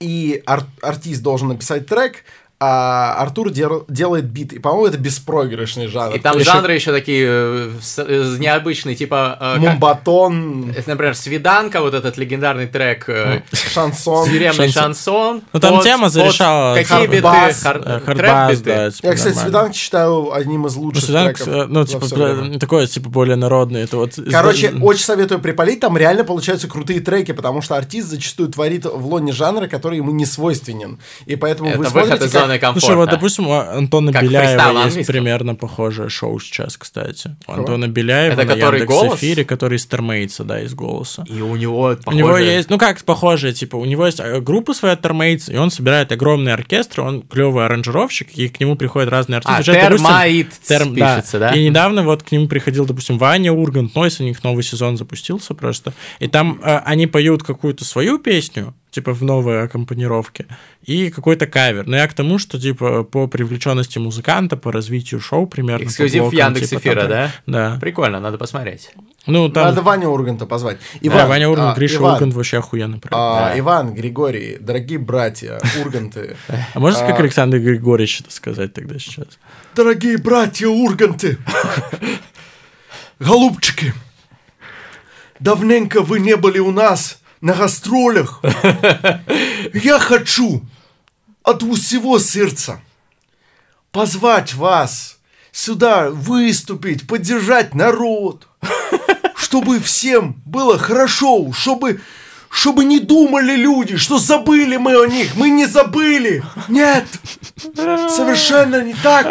И ар- артист должен написать трек, а Артур дел- делает бит. И, по-моему, это беспроигрышный жанр. И там Еще жанры еще такие э, э, необычные, типа... э, как- Мумбатон, это, например, «Свиданка», вот этот легендарный трек, э, шансон. «Свирепный Шансон. шансон». Ну, там под- тема под зарешала Какие биты? хардбас, Э, Хардбас, биты? да. типа, Я, кстати, нормально. свиданки считаю одним из Ну, лучших свиданка, треков. ну, типа, такое, типа, более народное. Это вот... Короче, из- очень советую припалить, там реально получаются крутые треки, потому что артист зачастую творит в лоне жанра, который ему не свойственен. И поэтому Это вы выход смотрите, из как- зоны комфорта. Слушай, вот, допустим, у Антона Как Беляева есть примерно похожее шоу сейчас, кстати. У? Антона Беляева Это на который Яндекс голос? Эфире, который из Термейтса, да, из голоса. И у него У него есть, ну как похожее, типа, у него есть э, группа своя Термейтс, и он собирает огромный оркестр, он клевый аранжировщик, и к нему приходят разные артисты. А, термаид Терм- пишется, да? И недавно вот к нему приходил, допустим, Ваня Ургант, Нойс, у них новый сезон запустился просто. И там э, они поют какую-то свою песню, типа в новой аккомпанировке, и какой-то кавер. Но я к тому, что, типа, по привлеченности музыканта, по развитию шоу примерно. Эксклюзив блокам, Яндекс типа, эфира, там- да? Да. Прикольно, надо посмотреть. Ну, там... Надо Ваню Урганта позвать. Да, Ваня Ургант, а, Гриша Иван, Ургант вообще охуенно. а, Да. Иван, Григорий, дорогие братья, Урганты. А можешь как а- Александр Григорьевич это сказать тогда сейчас? Дорогие братья Урганты, голубчики, давненько вы не были у нас на гастролях. Я хочу от всего сердца позвать вас сюда выступить, поддержать народ, чтобы всем было хорошо, чтобы чтобы не думали люди, что забыли мы о них. Мы не забыли. Нет. Совершенно не так.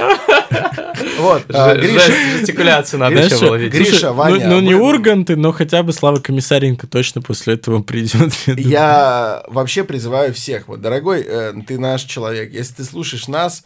Вот, а, Гриша, жест- Жестикуляцию надо Гриша, еще было видеть. Гриша, ну- Ваня, ну, не вы- Урганты, но хотя бы Слава Комиссаренко точно после этого придет. Я вообще призываю всех, вот, дорогой, э, ты наш человек, если ты слушаешь нас,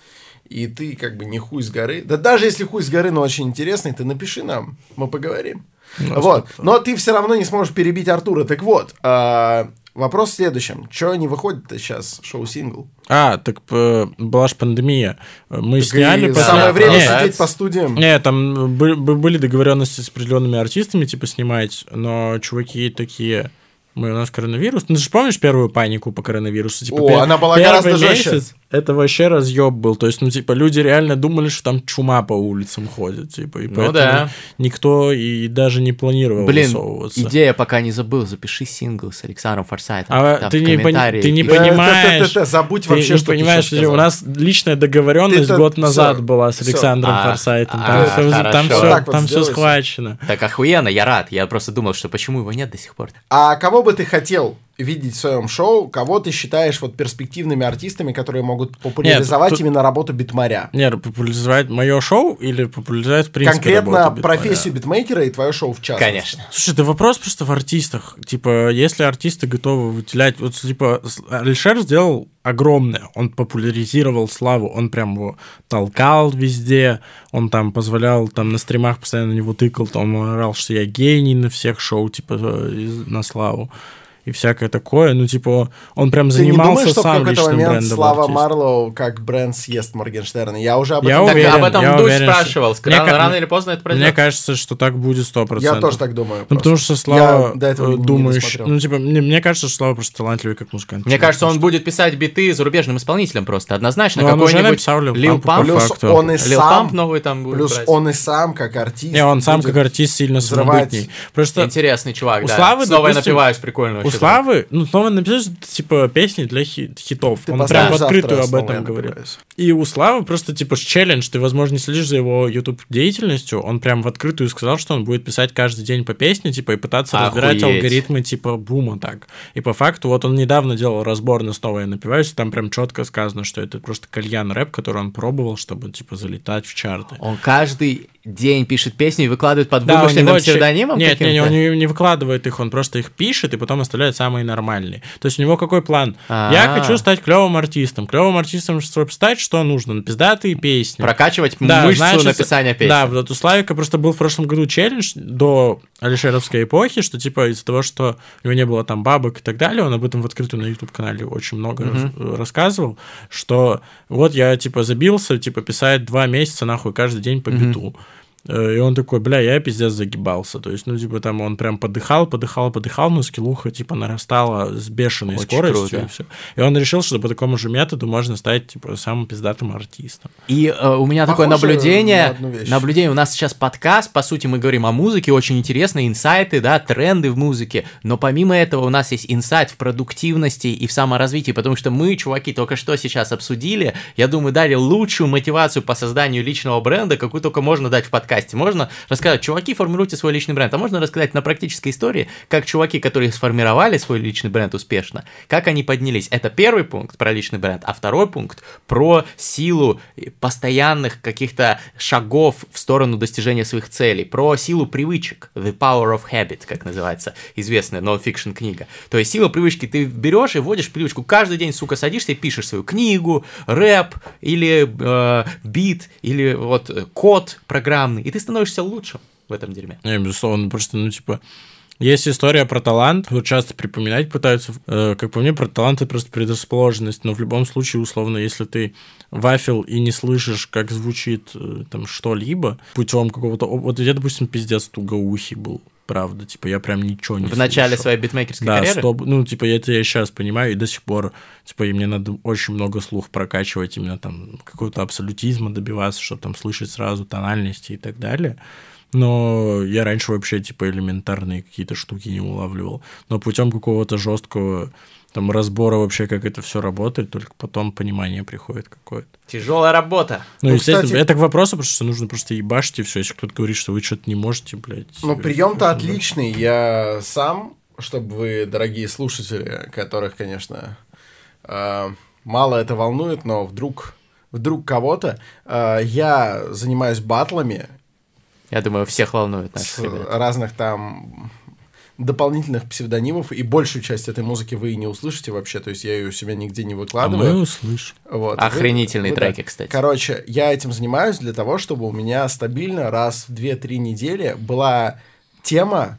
и ты как бы не хуй с горы, да даже если хуй с горы, но очень интересный, ты напиши нам, мы поговорим. Вот, но ты все равно не сможешь перебить Артура. Так вот, а, вопрос в следующем. Чего не выходит-то сейчас шоу-сингл? А, так э, была же пандемия. Мы Так сняли... и после- Самое время Не, да. сидеть по студиям. Не, там бы- бы- были договоренности с определенными артистами, типа, снимать, но чуваки такие... Мы, у нас коронавирус. Ну, ты же помнишь первую панику по коронавирусу? Типа, О, пер- она была гораздо жестче. Это вообще разъеб был. То есть, ну, типа, люди реально думали, что там чума по улицам ходит. Типа, и Ну поэтому да. никто и даже не планировал Блин, высовываться. идея пока не забыл. Запиши сингл с Александром Форсайтом. А Там ты не, пони- ты не понимаешь. да, да, да, забудь Ты вообще, не что ты понимаешь, что у нас личная договоренность Ты-то год назад была с. Александром А, Форсайтом. а, Там, всё- хорошо. там Вот все, вот там все схвачено. Так охуенно, я рад. Я просто думал, что почему его нет до сих пор. А кого бы ты хотел видеть в своем шоу? Кого ты считаешь вот перспективными артистами, которые могут популяризовать тут- именно работу битмаря? Нет, популяризовать мое шоу или популяризовать, в принципе, Конкретно профессию битмейкера и твое шоу в частности. Конечно. Слушай, это вопрос просто в артистах. Типа, если артисты готовы выделять... Вот, типа, Алишер сделал огромное. Он популяризировал славу. Он прям его толкал везде. Он там позволял, там на стримах постоянно на него тыкал. Там он орал, что я гений на всех шоу, типа, э, на славу. И всякое такое. Ну, типа, он прям Ты не занимался думаешь, что в сам какой-то личным момент брендом Слава? Марлоу как бренд съест Моргенштерна? Я уже об Я этом... Так уверен, об этом я Дудь уверен, что- спрашивал. Мне Рано, рано или поздно это Мне произойдет. кажется, что так будет 100%. Я тоже так думаю. Ну, просто. потому что Слава, Я до этого э, не думаешь, досмотрел. ну, типа, мне, мне кажется, что Слава просто талантливый как музыкант. Мне кажется, он что- будет писать биты зарубежным исполнителям просто. Однозначно. Ну, уже Какой-нибудь по Pump. Плюс факту. он и сам... Новый там будет Плюс брать. он и сам, как артист... Не, он сам как артист сильно самобытней. Просто Интересный чувак, у да. Славы, Снова я напиваюсь, прикольно. у. Славы, ну, снова написать, типа, песни для хи- хитов. Ты он прям в открытую об этом говорит. И у Славы просто, типа, челлендж. Ты, возможно, не следишь за его YouTube деятельностью. Он прям в открытую сказал, что он будет писать каждый день по песне, типа, и пытаться разбирать Охуеть. алгоритмы, типа, бума так. И по факту, вот он недавно делал разбор на снова я напиваюсь, и там прям четко сказано, что это просто кальян рэп, который он пробовал, чтобы, типа, залетать в чарты. Он каждый день пишет песни и выкладывает под Да, вымышленным него че- псевдонимом Нет, не, не, каким-то? он не, не выкладывает их, он просто их пишет и потом оставляет самые нормальные. То есть у него какой план? Я А. хочу стать клевым артистом. Клевым артистом, чтобы стать, что нужно? Пиздатые песни. Прокачивать Да, мышцу знаешь, написания песен. Да, вот у Славика просто был в прошлом году челлендж до Алишеровской эпохи, что типа из-за того, что у него не было там бабок и так далее, он об этом в открытую на YouTube-канале очень много рас- рассказывал, что вот я типа забился, типа писать два месяца нахуй каждый день по биту. Э, И он такой, бля, я пиздец загибался. То есть, ну, типа, там он прям подыхал, подыхал, подыхал, но скиллуха, типа, нарастала с бешеной Очень скоростью. круто. И, всё. и он решил, что по такому же методу можно стать, типа, самым пиздатым артистом. И э, у меня такое Похоже наблюдение. на одну вещь. Наблюдение. У нас сейчас подкаст, по сути, мы говорим о музыке, очень интересные инсайты, да, тренды в музыке. Но помимо этого у нас есть инсайт в продуктивности и в саморазвитии, потому что мы, чуваки, только что сейчас обсудили, я думаю, дали лучшую мотивацию по созданию личного бренда, какую только можно дать в подкасте. Можно рассказать, чуваки, формируйте свой личный бренд, а можно рассказать на практической истории, как чуваки, которые сформировали свой личный бренд успешно, как они поднялись. Это первый пункт про личный бренд, а второй пункт про силу постоянных каких-то шагов в сторону достижения своих целей, про силу привычек, the power of habit, как называется известная non-fiction книга. То есть сила привычки, ты берешь и вводишь привычку, каждый день, сука, садишься и пишешь свою книгу, рэп или э, бит, или вот э, код программный, и ты становишься лучшим в этом дерьме. Не, безусловно, просто, ну, типа, есть история про талант, вот часто припоминать пытаются, э, как по мне, про талант это просто предрасположенность, но в любом случае, условно, если ты вафел и не слышишь, как звучит э, там что-либо, путем какого-то... Вот я, допустим, пиздец тугоухий был, правда, типа, я прям ничего не В начале слышал. своей битмейкерской Да, карьеры. стоп, ну, типа, это я сейчас понимаю, и до сих пор, типа, и мне надо очень много слух прокачивать, именно там какого-то абсолютизма добиваться, чтобы там слышать сразу тональности и так далее. Но я раньше вообще, типа, элементарные какие-то штуки не улавливал. Но путем какого-то жесткого там разбора вообще, как это все работает, только потом понимание приходит какое-то. Тяжелая работа. Ну, Ну, естественно, кстати- это к вопросу, потому что нужно просто ебашить и все. Если кто-то говорит, что вы что-то не можете, блядь. Ну, э, прием-то отличный. Я сам, чтобы вы, дорогие слушатели, которых, конечно, э, мало это волнует, но вдруг, вдруг кого-то, э, я занимаюсь батлами Я думаю, всех волнует с наших ребят. разных там дополнительных псевдонимов, и большую часть этой музыки вы и не услышите вообще, то есть я ее у себя нигде не А выкладываю. мы услышим. Вот. Охренительные Вы- вы- треки, да. кстати. Короче, я этим занимаюсь для того, чтобы у меня стабильно раз в 2-3 недели была тема,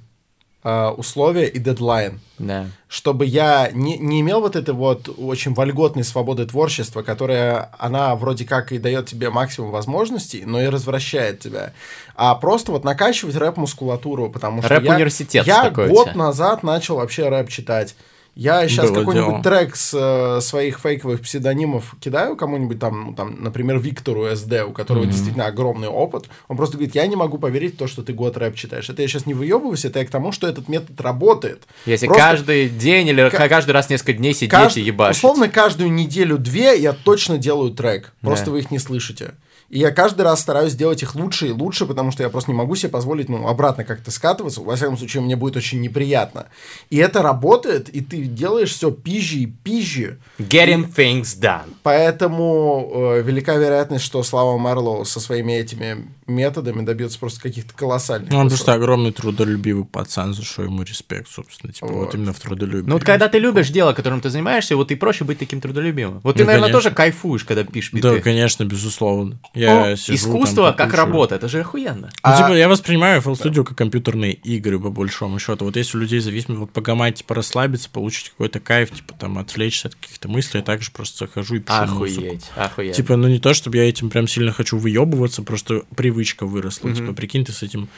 условия и дедлайн. Да. Чтобы я не, не имел вот этой вот очень вольготной свободы творчества, которая, она вроде как и дает тебе максимум возможностей, но и развращает тебя. А просто вот накачивать рэп-мускулатуру, потому что я, Рэп-университет я у год назад начал вообще рэп читать. Я сейчас какой-нибудь дело. трек с э, своих фейковых псевдонимов кидаю кому-нибудь там, ну, там, например, Виктору СД, у которого действительно огромный опыт. Он просто говорит, я не могу поверить в то, что ты год рэп читаешь. Это я сейчас не выебываюсь, это я к тому, что этот метод работает. Если Просто каждый день или Ка- каждый раз несколько дней сидеть кажд- и ебашить. Условно, каждую неделю-две я точно делаю трек. Просто Да. вы их не слышите. И я каждый раз стараюсь сделать их лучше и лучше, потому что я просто не могу себе позволить, ну, обратно как-то скатываться. Во всяком случае, мне будет очень неприятно. И это работает, и ты делаешь все пизже и пизже. Getting things done. Поэтому э, велика вероятность, что Слава Марлоу со своими этими методами добьется просто каких-то колоссальных Ну, он просто огромный трудолюбивый пацан, за что ему респект, собственно. Типа, вот, Вот. именно в трудолюбии. Ну вот когда ты любишь дело, которым ты занимаешься, вот и проще быть таким трудолюбивым. Вот ты, Ну, наверное, конечно. тоже кайфуешь, когда пишешь биты. Да, конечно, безусловно. Я сижу, искусство там, как работа, это же охуенно. Ну, А- типа, я воспринимаю FL Studio как компьютерные игры, по большому счету. Вот если у людей зависимость, вот погамать, типа, расслабиться, получить какой-то кайф, типа, там, отвлечься от каких-то мыслей, я также просто захожу и пишу музыку. Охуеть, охуеть. Типа, ну не то, чтобы я этим прям сильно хочу выебываться, просто привычка выросла. Типа, прикинь, ты с этим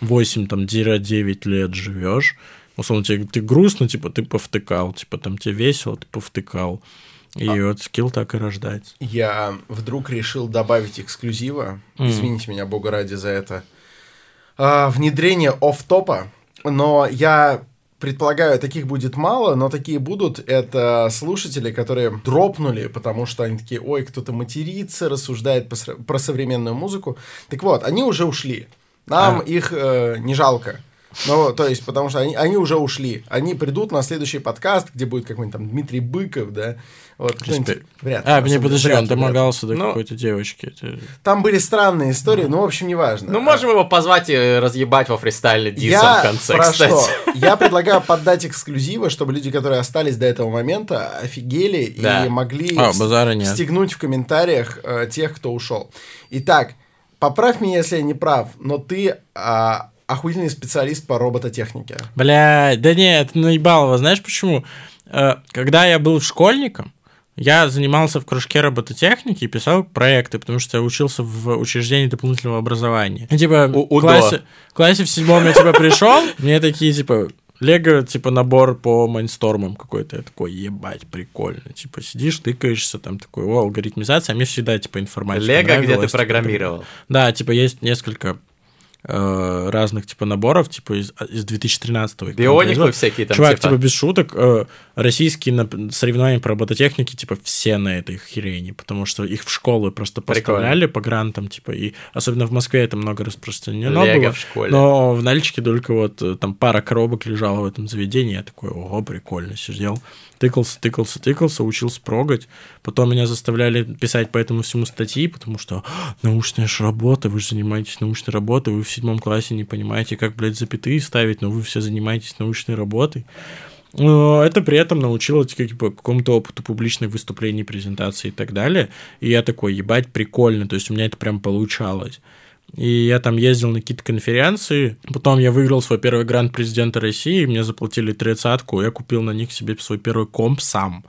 8, там, 9 лет живешь. Условно, тебе ты грустно, типа, ты повтыкал, типа, там, тебе весело, ты повтыкал. И А вот скилл так и рождается. Я вдруг решил добавить эксклюзива. Извините меня, бога ради, за это. А, внедрение офф-топа. Но я предполагаю, таких будет мало, но такие будут. Это слушатели, которые дропнули, потому что они такие, ой, кто-то матерится, рассуждает про современную музыку. Так вот, они уже ушли. Нам А. их э, не жалко. Ну, то есть, потому что они, они уже ушли. Они придут на следующий подкаст, где будет какой-нибудь там Дмитрий Быков, да. Вот, кто-нибудь- вряд ли, А, мне подожди, он домогался до Ну. какой-то девочки. Там были странные истории, ну, в общем, неважно. Ну, можем его позвать и разъебать во фристайле диса в конце, про кстати. что? Я предлагаю поддать эксклюзивы, чтобы люди, которые остались до этого момента, офигели Да. и могли А, стегнуть в комментариях э, тех, кто ушел. Итак, поправь меня, если я не прав, но ты а, охуительный специалист по робототехнике. Бля, да нет, наебалово. Знаешь почему? Э, Когда я был школьником, я занимался в кружке робототехники и писал проекты, потому что я учился в учреждении дополнительного образования. И, типа, У- в УДО. классе, в классе в седьмом я типа пришел, мне такие, типа, Лего, типа, набор по майнстормам какой-то. Я такой, ебать, прикольно. Типа, сидишь, тыкаешься, там такой, о, алгоритмизация. А мне всегда, типа, информатика Лего, где ты типа, программировал. да, типа есть несколько э, разных типа наборов, типа из, из 2013 -го. их Биониклы произвел. всякие там, Чувак, типа. типа, без шуток, э, российские нап- соревнования по робототехнике, типа, все на этой херени, потому что их в школы просто поставляли по грантам, типа, и особенно в Москве это много распространено Лего было. в школе. Но в Нальчике только вот э, там пара коробок лежала в этом заведении, я такой, ого, прикольно, сидел. Тыкался, тыкался, тыкался, учился прогать. Потом меня заставляли писать по этому всему статьи, потому что «А, научная же работа, вы же занимаетесь научной работой, вы в седьмом классе не понимаете, как, блядь, запятые ставить, но вы все занимаетесь научной работой. Но это при этом научило типа, какому-то опыту публичных выступлений, презентаций и так далее. И я такой, ебать, прикольно. То есть у меня это прям получалось. И я там ездил на какие-то конференции. Потом я выиграл свой первый грант президента России. Мне заплатили тридцатку. Я купил на них себе свой первый комп сам.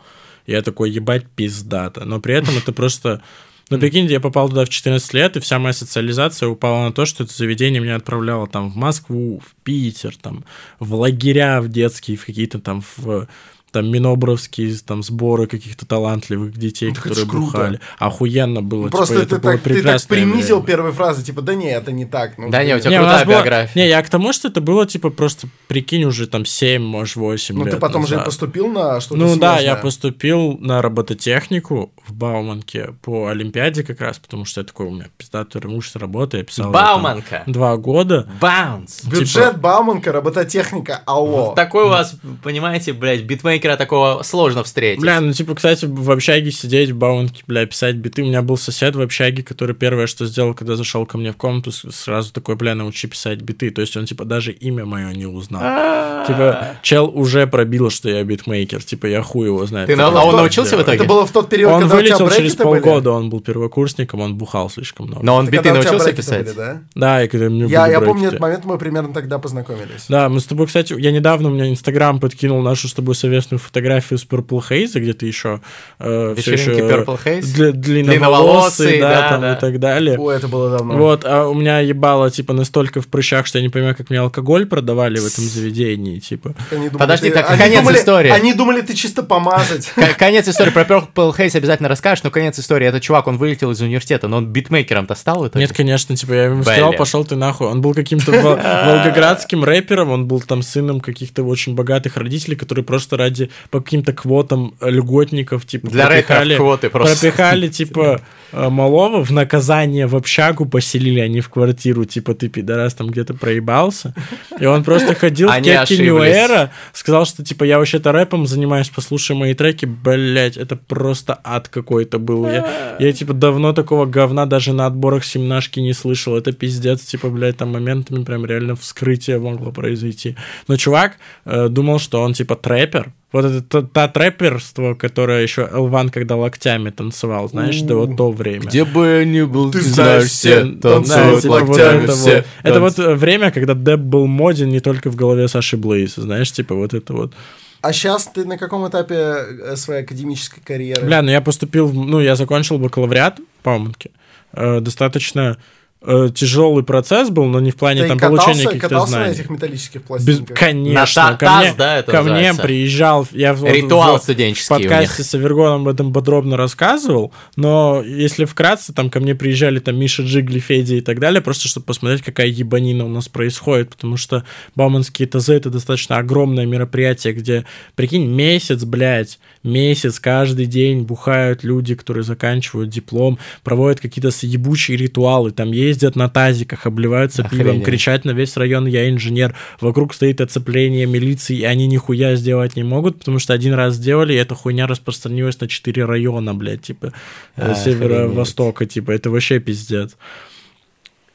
Я такой, ебать, пиздата. Но при этом это просто... Ну, прикиньте, я попал туда в 14 лет, и вся моя социализация упала на то, что это заведение меня отправляло там в Москву, в Питер, там, в лагеря в детские, в какие-то там, в там минобровские там сборы каких-то талантливых детей, Ну, которые бухали. Охуенно было. Просто типа, ты, это было так, ты так принизил время. первой фразы, типа, да не, это не так. Ну, Да не, у тебя Не, у крутая нас было- биография. Не, я к тому, что это было, типа, просто, прикинь, уже там 7, может, 8 Ну, лет ты потом же назад. поступил на что-то Ну да, я поступил на робототехнику в Бауманке по Олимпиаде как раз, потому что я такой, у меня пиздатая научная работа, я писал её там Бауманка. два года. Баунс. Бюджет типа- Бауманка, робототехника, алло. Такой у вас, понимаете, блядь, битмейкера такого сложно встретить. Бля, ну типа, кстати, в общаге сидеть, в Бауманке, бля, писать биты. У меня был сосед в общаге, который первое, что сделал, когда зашел ко мне в комнату, сразу такой, бля, научи писать биты. То есть он, типа, даже имя мое не узнал. Типа, чел уже пробил, что я битмейкер. Типа, я хуй его знает. Это а он научился в итоге? Это было в тот период, Он когда у тебя вылетел через полгода, он был первокурсником, он бухал слишком много. Но он Это биты научился писать? были, да? Да, и когда мне Я, помню этот момент, мы примерно тогда познакомились. Да, мы с тобой, кстати, я недавно, у меня Инстаграм подкинул нашу с тобой совместную прекрасную фотографию с Purple Haze, где ты еще э, все Вечеринки еще Purple Haze? дли- длинноволосый, да, да, там да. и так далее. Ой, это было давно. Вот, а у меня ебало, типа, настолько в прыщах, что я не понимаю, как мне алкоголь продавали в этом заведении, типа. Думали, Подожди, так они конец думали- истории. Они думали, ты чисто помазать. Конец истории про Purple Haze обязательно расскажешь, но конец истории. Этот чувак, он вылетел из университета, но он битмейкером-то стал? Нет, конечно, типа, я ему сказал, пошел ты нахуй. Он был каким-то вол- волгоградским рэпером, он был там сыном каких-то очень богатых родителей, которые просто ради по каким-то квотам льготников, типа, Для пропихали- квоты просто. пропихали, типа, малого в наказание в общагу поселили, а не в квартиру, типа, ты, пидорас, там где-то проебался. И он просто ходил в Они кепке New ошиблись. Era, сказал, что, типа, я вообще-то рэпом занимаюсь, послушай мои треки, блять, это просто ад какой-то был. Я, я, типа, давно такого говна даже на отборах семнашки не слышал. Это пиздец, типа, блядь, там моментами прям реально вскрытие могло произойти. Но чувак э, думал, что он, типа, трэпер. Вот это та, та трэперство, которое еще Элван, когда локтями танцевал, знаешь, да вот то время. Где бы я ни был, Ты знаешь, все Да, танцуют вот локтями, это все вот. Это вот э, время, когда Деп был моден не только в голове Саши Блейз, знаешь, типа вот это вот. А сейчас ты на каком этапе э, своей академической карьеры? Бля, ну я поступил, ну я закончил бакалавриат по Уманке. Э, достаточно э, тяжелый процесс был, но не в плане Ты там катался, получения каких-то катался на знаний. этих металлических Без- пластинках? конечно, На та- ко таз, мне, да, это ко мне называется? приезжал, я Ритуал в- студенческий в у подкасте них. с Авергоном об этом подробно рассказывал, но если вкратце, там ко мне приезжали там Миша Джигли, Федя и так далее, просто чтобы посмотреть, какая ебанина у нас происходит, потому что Бауманские ТЗ это достаточно огромное мероприятие, где, прикинь, месяц, блядь, месяц, каждый день бухают люди, которые заканчивают диплом, проводят какие-то ебучие ритуалы, там ездят на тазиках, обливаются пивом, Охренеть. кричат на весь район «я инженер», вокруг стоит оцепление милиции, и они нихуя сделать не могут, потому что один раз сделали, и эта хуйня распространилась на 4 района, блядь, типа, э, Охренеть. северо-востока, типа, это вообще пиздец.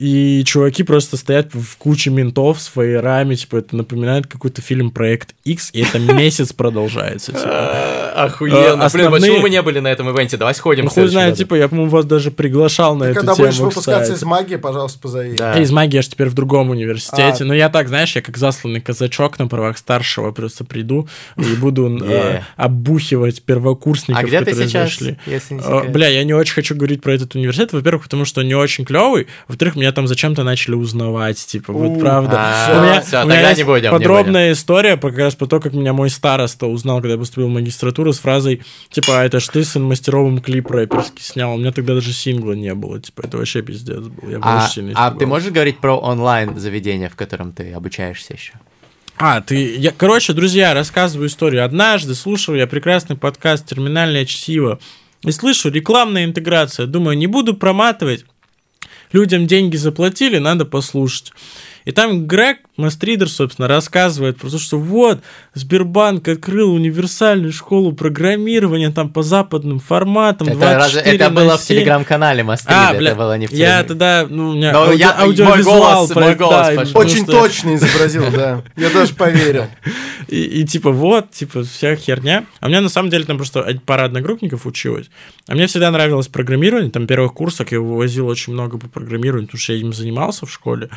И чуваки просто стоят в куче ментов с фаерами, типа, это напоминает какой-то фильм «Проект X», и это месяц продолжается, типа. А, Охуенно. Блин, основные- почему мы не были на этом ивенте? Давай сходим. Ну, хуй знает, типа, я, по-моему, вас даже приглашал на Ты эту когда тему, будешь выпускаться из магии, пожалуйста, позови. Да. Из магии я ж теперь в другом университете. А. Но я так, знаешь, я как засланный казачок на правах старшего просто приду и буду э, оббухивать первокурсников, А где ты которые сейчас, зашли. если не секрет? Бля, я не очень хочу говорить про этот университет. Во-первых, потому что он не очень клевый. Во-вторых, меня там зачем-то начали узнавать. Типа, вот правда. а, меня тогда не будем, подробная история, как раз по то, как меня мой староста узнал, когда я поступил в магистратуру, с фразой, типа, а это ж ты сын мастеровым клип рэперский снял. У меня тогда даже сингла не было. Типа, это вообще пиздец был. Я А, очень сильно а ты можешь говорить про онлайн заведение, в котором ты обучаешься еще? А, ты... Я, короче, друзья, рассказываю историю. Однажды слушал я прекрасный подкаст «Терминальное чтиво» и слышу рекламная интеграция. Думаю, не буду проматывать. Людям деньги заплатили, надо послушать. И там Грег Мастридер, собственно, рассказывает про то, что вот, Сбербанк открыл универсальную школу программирования там по западным форматам. Это, 24 разве- это на было в 7. телеграм-канале Мастрида, А, бля, это было не в я телеге. тогда, ну, у меня Но ауди- я- мой аудиовизуал голос- про- мой голос да, пошел. Очень что- точно изобразил, да. Я даже поверил. И, и типа вот, типа вся херня. А у меня на самом деле там просто пара одногруппников училась. А мне всегда нравилось программирование. Там первых курсах я вывозил очень много по программированию, потому что я им занимался в школе.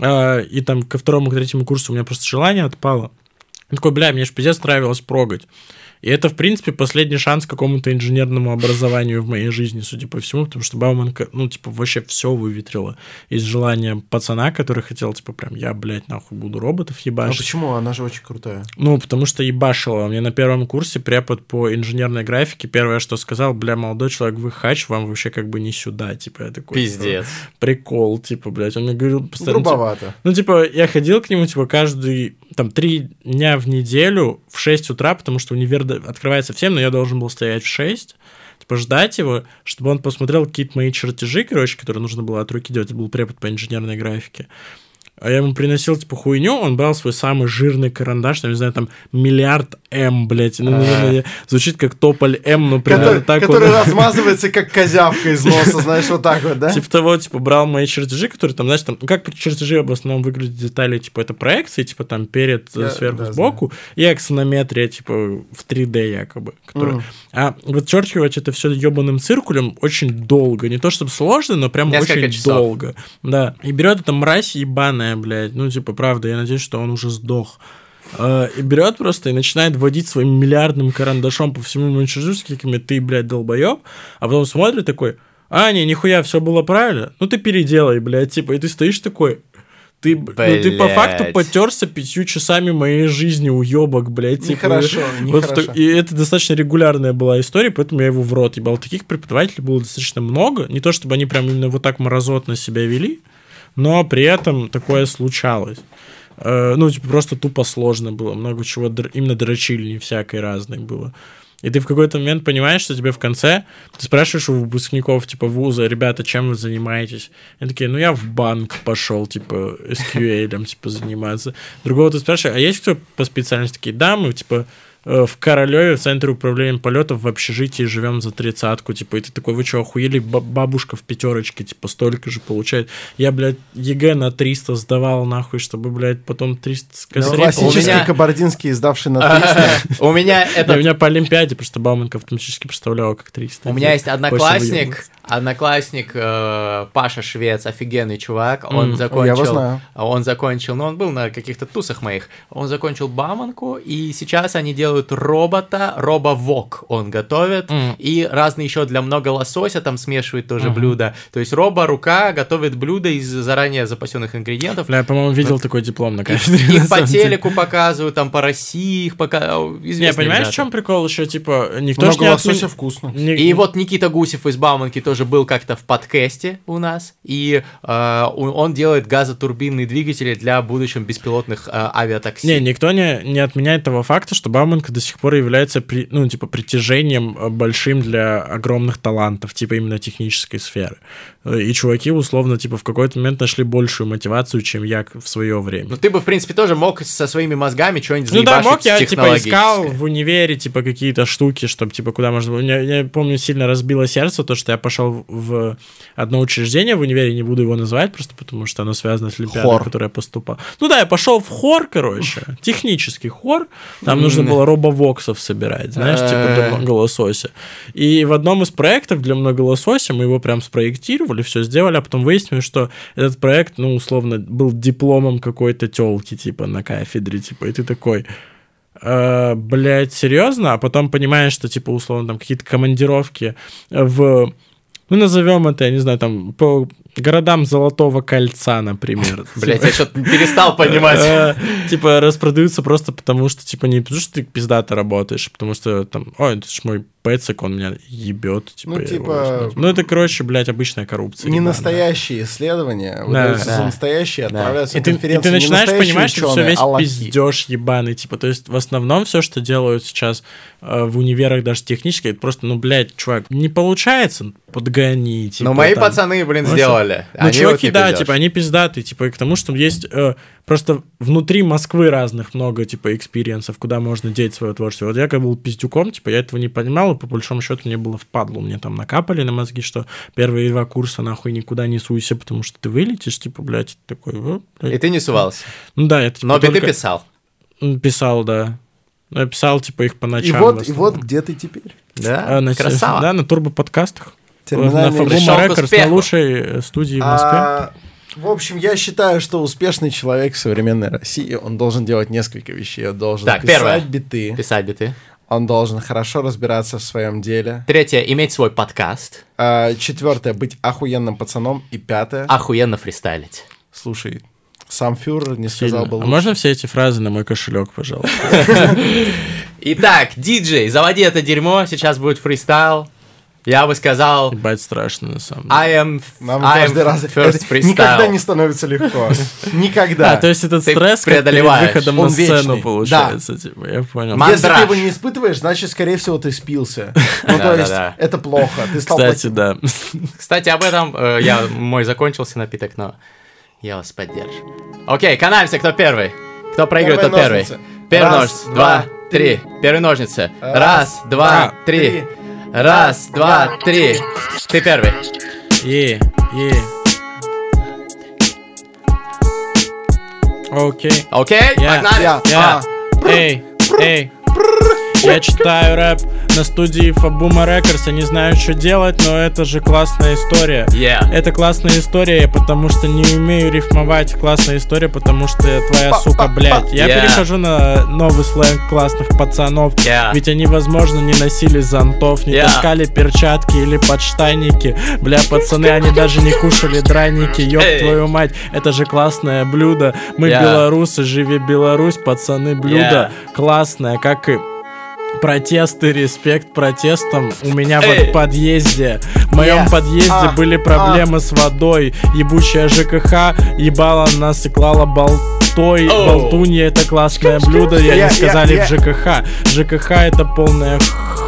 А, и там ко второму, к третьему курсу у меня просто желание отпало. Я такой, бля, мне же пиздец нравилось прогать. И это, в принципе, последний шанс к какому-то инженерному образованию в моей жизни, судя по всему, потому что Бауманка, ну, типа, вообще все выветрила из желания пацана, который хотел, типа, прям, я, блядь, нахуй буду роботов А ебашить. почему? Она же очень крутая. Ну, потому что ебашило. Мне на первом курсе препод по инженерной графике первое, что сказал, бля, молодой человек, вы хач, вам вообще как бы не сюда, типа, я такой... Пиздец. «Ну, Прикол, типа, блядь. Он мне говорил постоянно... типа, Грубовато. ну, типа, я ходил к нему, типа, каждый, там, три дня в неделю в 6 утра, потому что универ открывается в 7, но я должен был стоять в 6, типа, ждать его, чтобы он посмотрел какие-то мои чертежи, короче, которые нужно было от руки делать. Это был препод по инженерной графике. А я ему приносил, типа, хуйню, он брал свой самый жирный карандаш, там, не знаю, там, миллиард М, блядь. Ну, наверное, звучит как тополь М, но примерно Который, так который он... размазывается, как козявка из носа, знаешь, вот так вот, да? Типа того, типа, брал мои чертежи, которые там, знаешь, там, как чертежи в основном выглядят детали, типа, это проекции, типа, там, перед, э, Я- сверху, да, сбоку, и аксонометрия, типа, в 3D якобы. Которая... Мгм. А вычерчивать это все ебаным циркулем очень долго. Не то чтобы сложно, но прям Несколько очень часов. долго. Да. И берет эта мразь ебаная, блядь. Ну, типа, правда, я надеюсь, что он уже сдох. Э, И берет просто и начинает водить своим миллиардным карандашом по всему Манчжуру с какими ты, блядь, долбоеб, а потом смотрит такой, а, не, нихуя, все было правильно, ну ты переделай, блядь, типа, и ты стоишь такой, ты, б- ну, ты по факту Блядь. потерся пятью часами моей жизни, уебок, блядь. типа, Нехорошо, вот нехорошо. и это достаточно регулярная была история, поэтому я его в рот ебал. Таких преподавателей было достаточно много. Не то, чтобы они прям именно вот так мразотно себя вели, но при этом такое случалось. Э, Ну, типа, просто тупо сложно было. Много чего именно дрочили, не всякой разной было. И ты в какой-то момент понимаешь, что тебе в конце, ты спрашиваешь у выпускников, типа, вуза, ребята, чем вы занимаетесь? Они такие, ну, я в банк пошел, типа, SQL, типа, заниматься. Другого ты спрашиваешь, а есть кто по специальности? Такие, да, мы, типа, в Королеве, в Центре управления полетов в общежитии живем за тридцатку, типа, и ты такой, вы что, охуели, Ба- бабушка в пятерочке, типа, столько же получает. Я, блядь, ЕГЭ на 300 сдавал, нахуй, чтобы, блядь, потом 300 Ну, скосрить. Классический У меня- кабардинский, издавший на 300. У меня это у меня по Олимпиаде просто Бауменко автоматически представляла как 300. У меня есть одноклассник, одноклассник э, Паша Швец, офигенный чувак. Он закончил, он закончил, ну он был на каких-то тусах моих. Он закончил Баманку, и сейчас они делают робота, робовок он готовит, М. и разные еще для много лосося там смешивает тоже блюда. То есть робо-рука готовит блюда из заранее запасенных ингредиентов. Бля, я, по-моему, видел такой диплом на кафедре. Их на по самом деле. телеку показывают, там по России их пока... Не, понимаешь, в чем прикол еще, типа, никто Много не лосося отмен- вкусно. не- И вот Никита Гусев из Бауманки тоже был как-то в подкасте у нас, и э, он делает газотурбинные двигатели для будущих беспилотных э, авиатакси. Не, никто не, не отменяет того факта, что Бауменко до сих пор является, при- ну, типа, притяжением э, большим для огромных талантов, типа, именно технической сферы. Э, И чуваки, условно, типа, в какой-то момент нашли большую мотивацию, чем я в свое время. Ну ты бы, в принципе, тоже мог со своими мозгами что-нибудь Ну да, мог, я типа искал в универе, типа, какие-то штуки, чтобы, типа, куда можно было. Меня, я помню, сильно разбило сердце то, что я пошел в одно учреждение в универе, не буду его называть, просто потому что оно связано с Олимпиадой, Хор. в которой я поступал. Ну да, я пошел в хор, короче, технический хор. Там нужно было робовоксов собирать, знаешь, типа для Э. многолосося. И в одном из проектов для многолосося мы его прям спроектировали, все сделали, а потом выяснилось, что этот проект, ну, условно, был дипломом какой-то телки, типа, на кафедре, типа, и ты такой, «Э, блядь, серьезно? А потом понимаешь, что, типа, условно, там какие-то командировки в, ну, назовем это, я не знаю, там, по городам Золотого Кольца, например. Блять, я что-то перестал понимать. Э, Типа, распродаются просто потому, что, типа, не потому, что ты пиздато работаешь, а потому что, там, ой, это ж мой пэцик, он меня ебет, типа, Ну, типа, возьму». Ну, это, короче, блядь, обычная коррупция. Не настоящие исследования, выдаются за настоящие, отправляются И на ты, и конференции. ты Не начинаешь настоящие понимать, что все весь а пиздеж ебаный, типа, то есть в основном все, что делают сейчас э, в универах даже технически, это просто, ну, блядь, чувак, не получается, подгони, типа, Но мои там. пацаны, блин, Ну, сделали. Ну, чуваки, вот да, типа, они пиздатые, типа, и к тому, что есть э, просто внутри Москвы разных много, типа, experience ов, куда можно деть свое творчество. Вот я как был пиздюком, типа, я этого не понимал, и по большому счету мне было впадло. Мне там накапали на мозги, что первые два курса, нахуй, никуда не суйся, потому что ты вылетишь, типа, блядь, такой. И ты не сувался. Ну да, это типа, Но только- писал. М, Писал, да. Ну, Я писал, типа, их по И ночам. вот, в и вот где ты теперь. Да? А, на, Красава. Да, на турбоподкастах. На Терминальный к Рекордс, на лучшей э, студии в Москве. А, в общем, я считаю, что успешный человек в современной России, он должен делать несколько вещей. Он должен Так, писать первое. биты, Писать биты. он должен хорошо разбираться в своем деле. Третье, иметь свой подкаст. А, четвертое, быть охуенным пацаном. И пятое, Охуенно фристайлить. слушай, сам фюрер не Сильно. сказал бы А лучше. можно все эти фразы на мой кошелек, пожалуйста? Итак, диджей, заводи это дерьмо, сейчас будет фристайл. Я бы сказал, Ебать страшно, на самом деле. I am, Нам I am каждый раз first это никогда freestyle. не становится легко. Никогда. А, то есть этот Ты стресс как перед преодолеваешь. выходом Он на сцену вечный. получается, типа, я понял. Если ты его не испытываешь, значит, скорее всего, ты спился. Ну, то есть, это плохо. Ты стал Кстати, да. Кстати, об этом э, я, мой закончился напиток, но я вас поддержу. Окей, канаемся, кто первый? Кто проигрывает, тот Первые первый. ножницы. Первый Раз, ножницы, два, два, три. Первые ножницы. Раз, два, три. Раз, два, три. Ты первый. Е, е. Окей. Окей, погнали. я- Я. А. Эй, эй. Я читаю рэп на студии Фабума Рекордс, я не знаю, что делать, но это же классная история. Yeah. Это классная история, потому что не умею рифмовать. Классная история, потому что я твоя сука, блядь. Я Yeah. перехожу на новый сленг классных пацанов. Yeah. Ведь они, возможно, не носили зонтов, не Yeah. таскали перчатки или подштанники. Бля, пацаны, они даже не кушали драники. Ёб Эй. твою мать, это же классное блюдо. Мы Yeah. белорусы, живи Беларусь, пацаны, блюдо классное, как и протесты, респект протестам. У меня вот Эй. в подъезде, в моем Yeah. подъезде А, были проблемы с водой. Ебучая ЖКХ ебала нас и клала болтой. Оу. Болтунья это классное блюдо, я не сказали я- в ЖКХ. ЖКХ это полная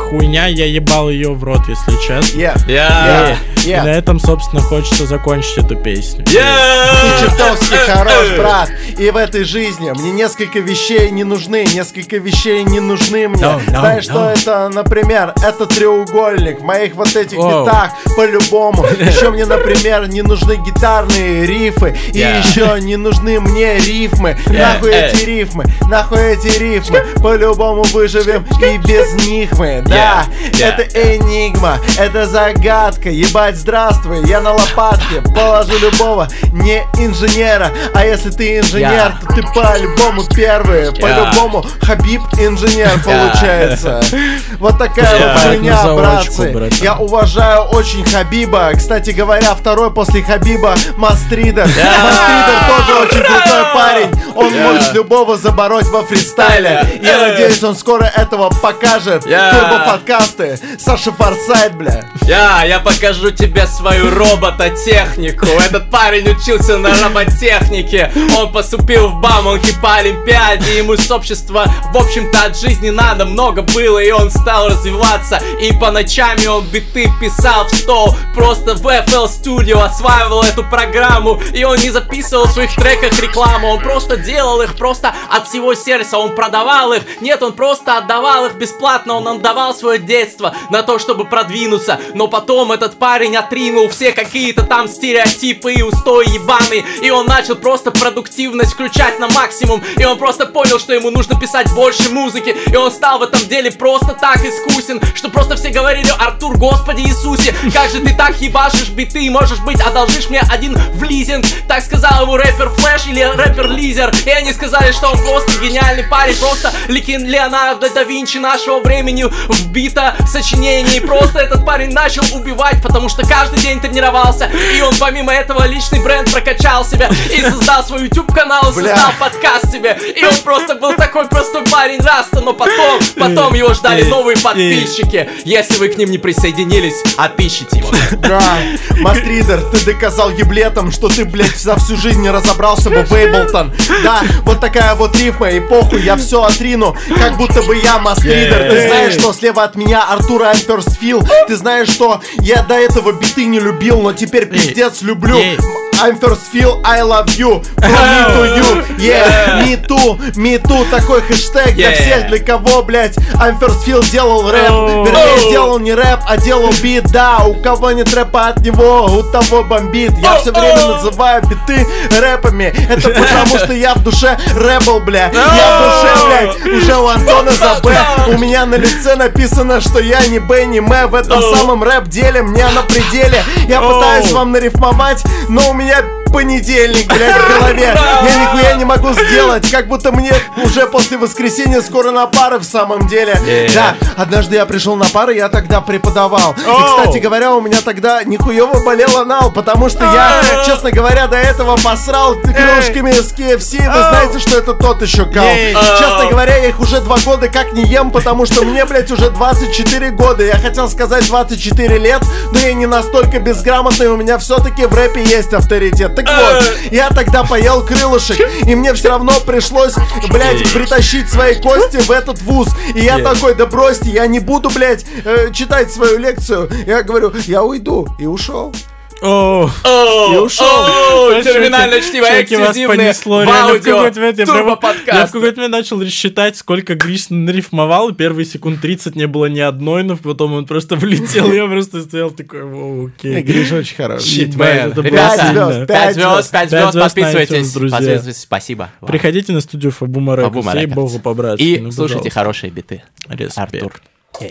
хуйня, я ебал ее в рот, если честно. Yeah. Yeah. И Yeah. на этом, собственно, хочется закончить эту песню. Ты Yeah. чертовски хорош, брат. И в этой жизни мне несколько вещей не нужны, несколько вещей не нужны мне. No, no, Знаешь, что no. это, например, это треугольник в моих вот этих Воу. битах по-любому. Еще мне, например, не нужны гитарные рифы. И Yeah. еще не нужны мне рифмы. Yeah. Нахуй эти рифмы, нахуй эти рифмы. По-любому выживем и без них мы. Да, Yeah. это энигма, это загадка. Ебать, здравствуй, я на лопатке положу любого не инженера. А если ты инженер, Yeah. то ты по-любому первый. По-любому Хабиб инженер получается. Вот такая Yeah. вот хуйня, братцы. Я уважаю очень Хабиба. Кстати говоря, второй после Хабиба Мастридер. Мастридер тоже очень крутой парень. Он Yeah. может любого забороть во фристайле. Yeah. Я Yeah. надеюсь, он скоро этого покажет. Yeah. Турбо-подкасты. Саша Форсайт, бля. Я, я покажу тебе свою робототехнику. Этот парень учился на роботехнике. Он поступил в Бауманки по Олимпиаде. Ему с общества, в общем-то, от жизни надо много было. И он стал развиваться. И по ночами он биты писал в стол. Просто в FL Studio осваивал эту программу. И он не записывал в своих треках рекламу. Он просто делал их просто от всего сердца. Он продавал их. Нет, он просто отдавал их бесплатно. Он отдавал свое детство на то, чтобы продвинуться. Но потом этот парень отринул все какие-то там стереотипы и устои ебаные. И он начал просто продуктивность включать на максимум. И он просто понял, что ему нужно писать больше музыки. И он стал в этом деле просто так искусен, что просто все говорили, Артур, Господи Иисусе, как же ты так ебашишь биты, можешь быть, одолжишь мне один в лизинг. Так сказал ему рэпер Флэш или рэпер Лизер. И они сказали, что он просто гениальный парень, просто Ликин Леонардо да Винчи нашего времени вбито сочинений. Просто этот парень начал убивать, потому что каждый день тренировался. И он помимо этого личный бренд прокачал себя и создал свой YouTube канал, Бля. создал подкаст себе. И он просто был такой простой парень Раста, но потом, потом его ждали новые подписчики. Если вы к ним не присоединились, отпишите его. Да, Мастридер, ты доказал еблетом, что ты, блядь, за всю жизнь не разобрался бы в Эйблтон. Да, вот такая вот рифма, и похуй, я все отрину, как будто бы я Мастридер. Ты знаешь, что слева от меня Артур Амперсфилл. Ты знаешь, что я до этого биты не любил, но теперь пиздец люблю. Yeah. I'm first feel I love you From me to you. Yeah, me too, me too Такой хэштег для всех, для кого, блядь. I'm first feel делал рэп Oh. Вернее, Oh. делал не рэп, а делал бит. Да, у кого нет рэпа от него, у того бомбит. Я Oh, все время называю биты рэпами. Это потому, что я в душе рэбл, бля Я в душе, блядь, уже у Антона за Б. У меня на лице написано, что я не Б, не М В этом самом рэп-деле мне на пределе. Я пытаюсь вам нарифмовать, но у меня yem. Понедельник, блядь, в голове. Я нихуя не могу сделать, как будто мне уже после воскресенья скоро на пары в самом деле. Yeah. Да, однажды я пришел на пары, я тогда преподавал. И, Оу. кстати говоря, у меня тогда нихуево болел анал, потому что я, честно говоря, до этого посрал крылышками с KFC. Вы знаете, что это тот еще кал. Ей. Честно говоря, я их уже два года как не ем, потому что мне, блядь, уже 24 года. Я хотел сказать 24 лет, но я не настолько безграмотный, у меня все-таки в рэпе есть авторитет. Так вот, я тогда поел крылышек, и мне все равно пришлось, блядь, притащить свои кости в этот вуз. И я такой, да бросьте, я не буду, блядь, э, читать свою лекцию. Я говорю, я уйду. И ушел. О, О, И ушел. о, Чуваки, терминально чтиво, понесло. в аудио, я в какой-то момент начал считать, сколько Гриш нарифмовал, первые секунд 30 не было ни одной, но потом он просто влетел, я просто стоял такой, «О, Э, окей. Гриша очень хороший. Shit, man, это было ребята, сильно. Пять Пять звезд, звезд, пять Пять звезд, звезд на подписывайтесь, подписывайтесь, спасибо. Приходите на студию Фабума Рекордс, ей богу по-братски. И ну, слушайте хорошие биты. Артур. Э.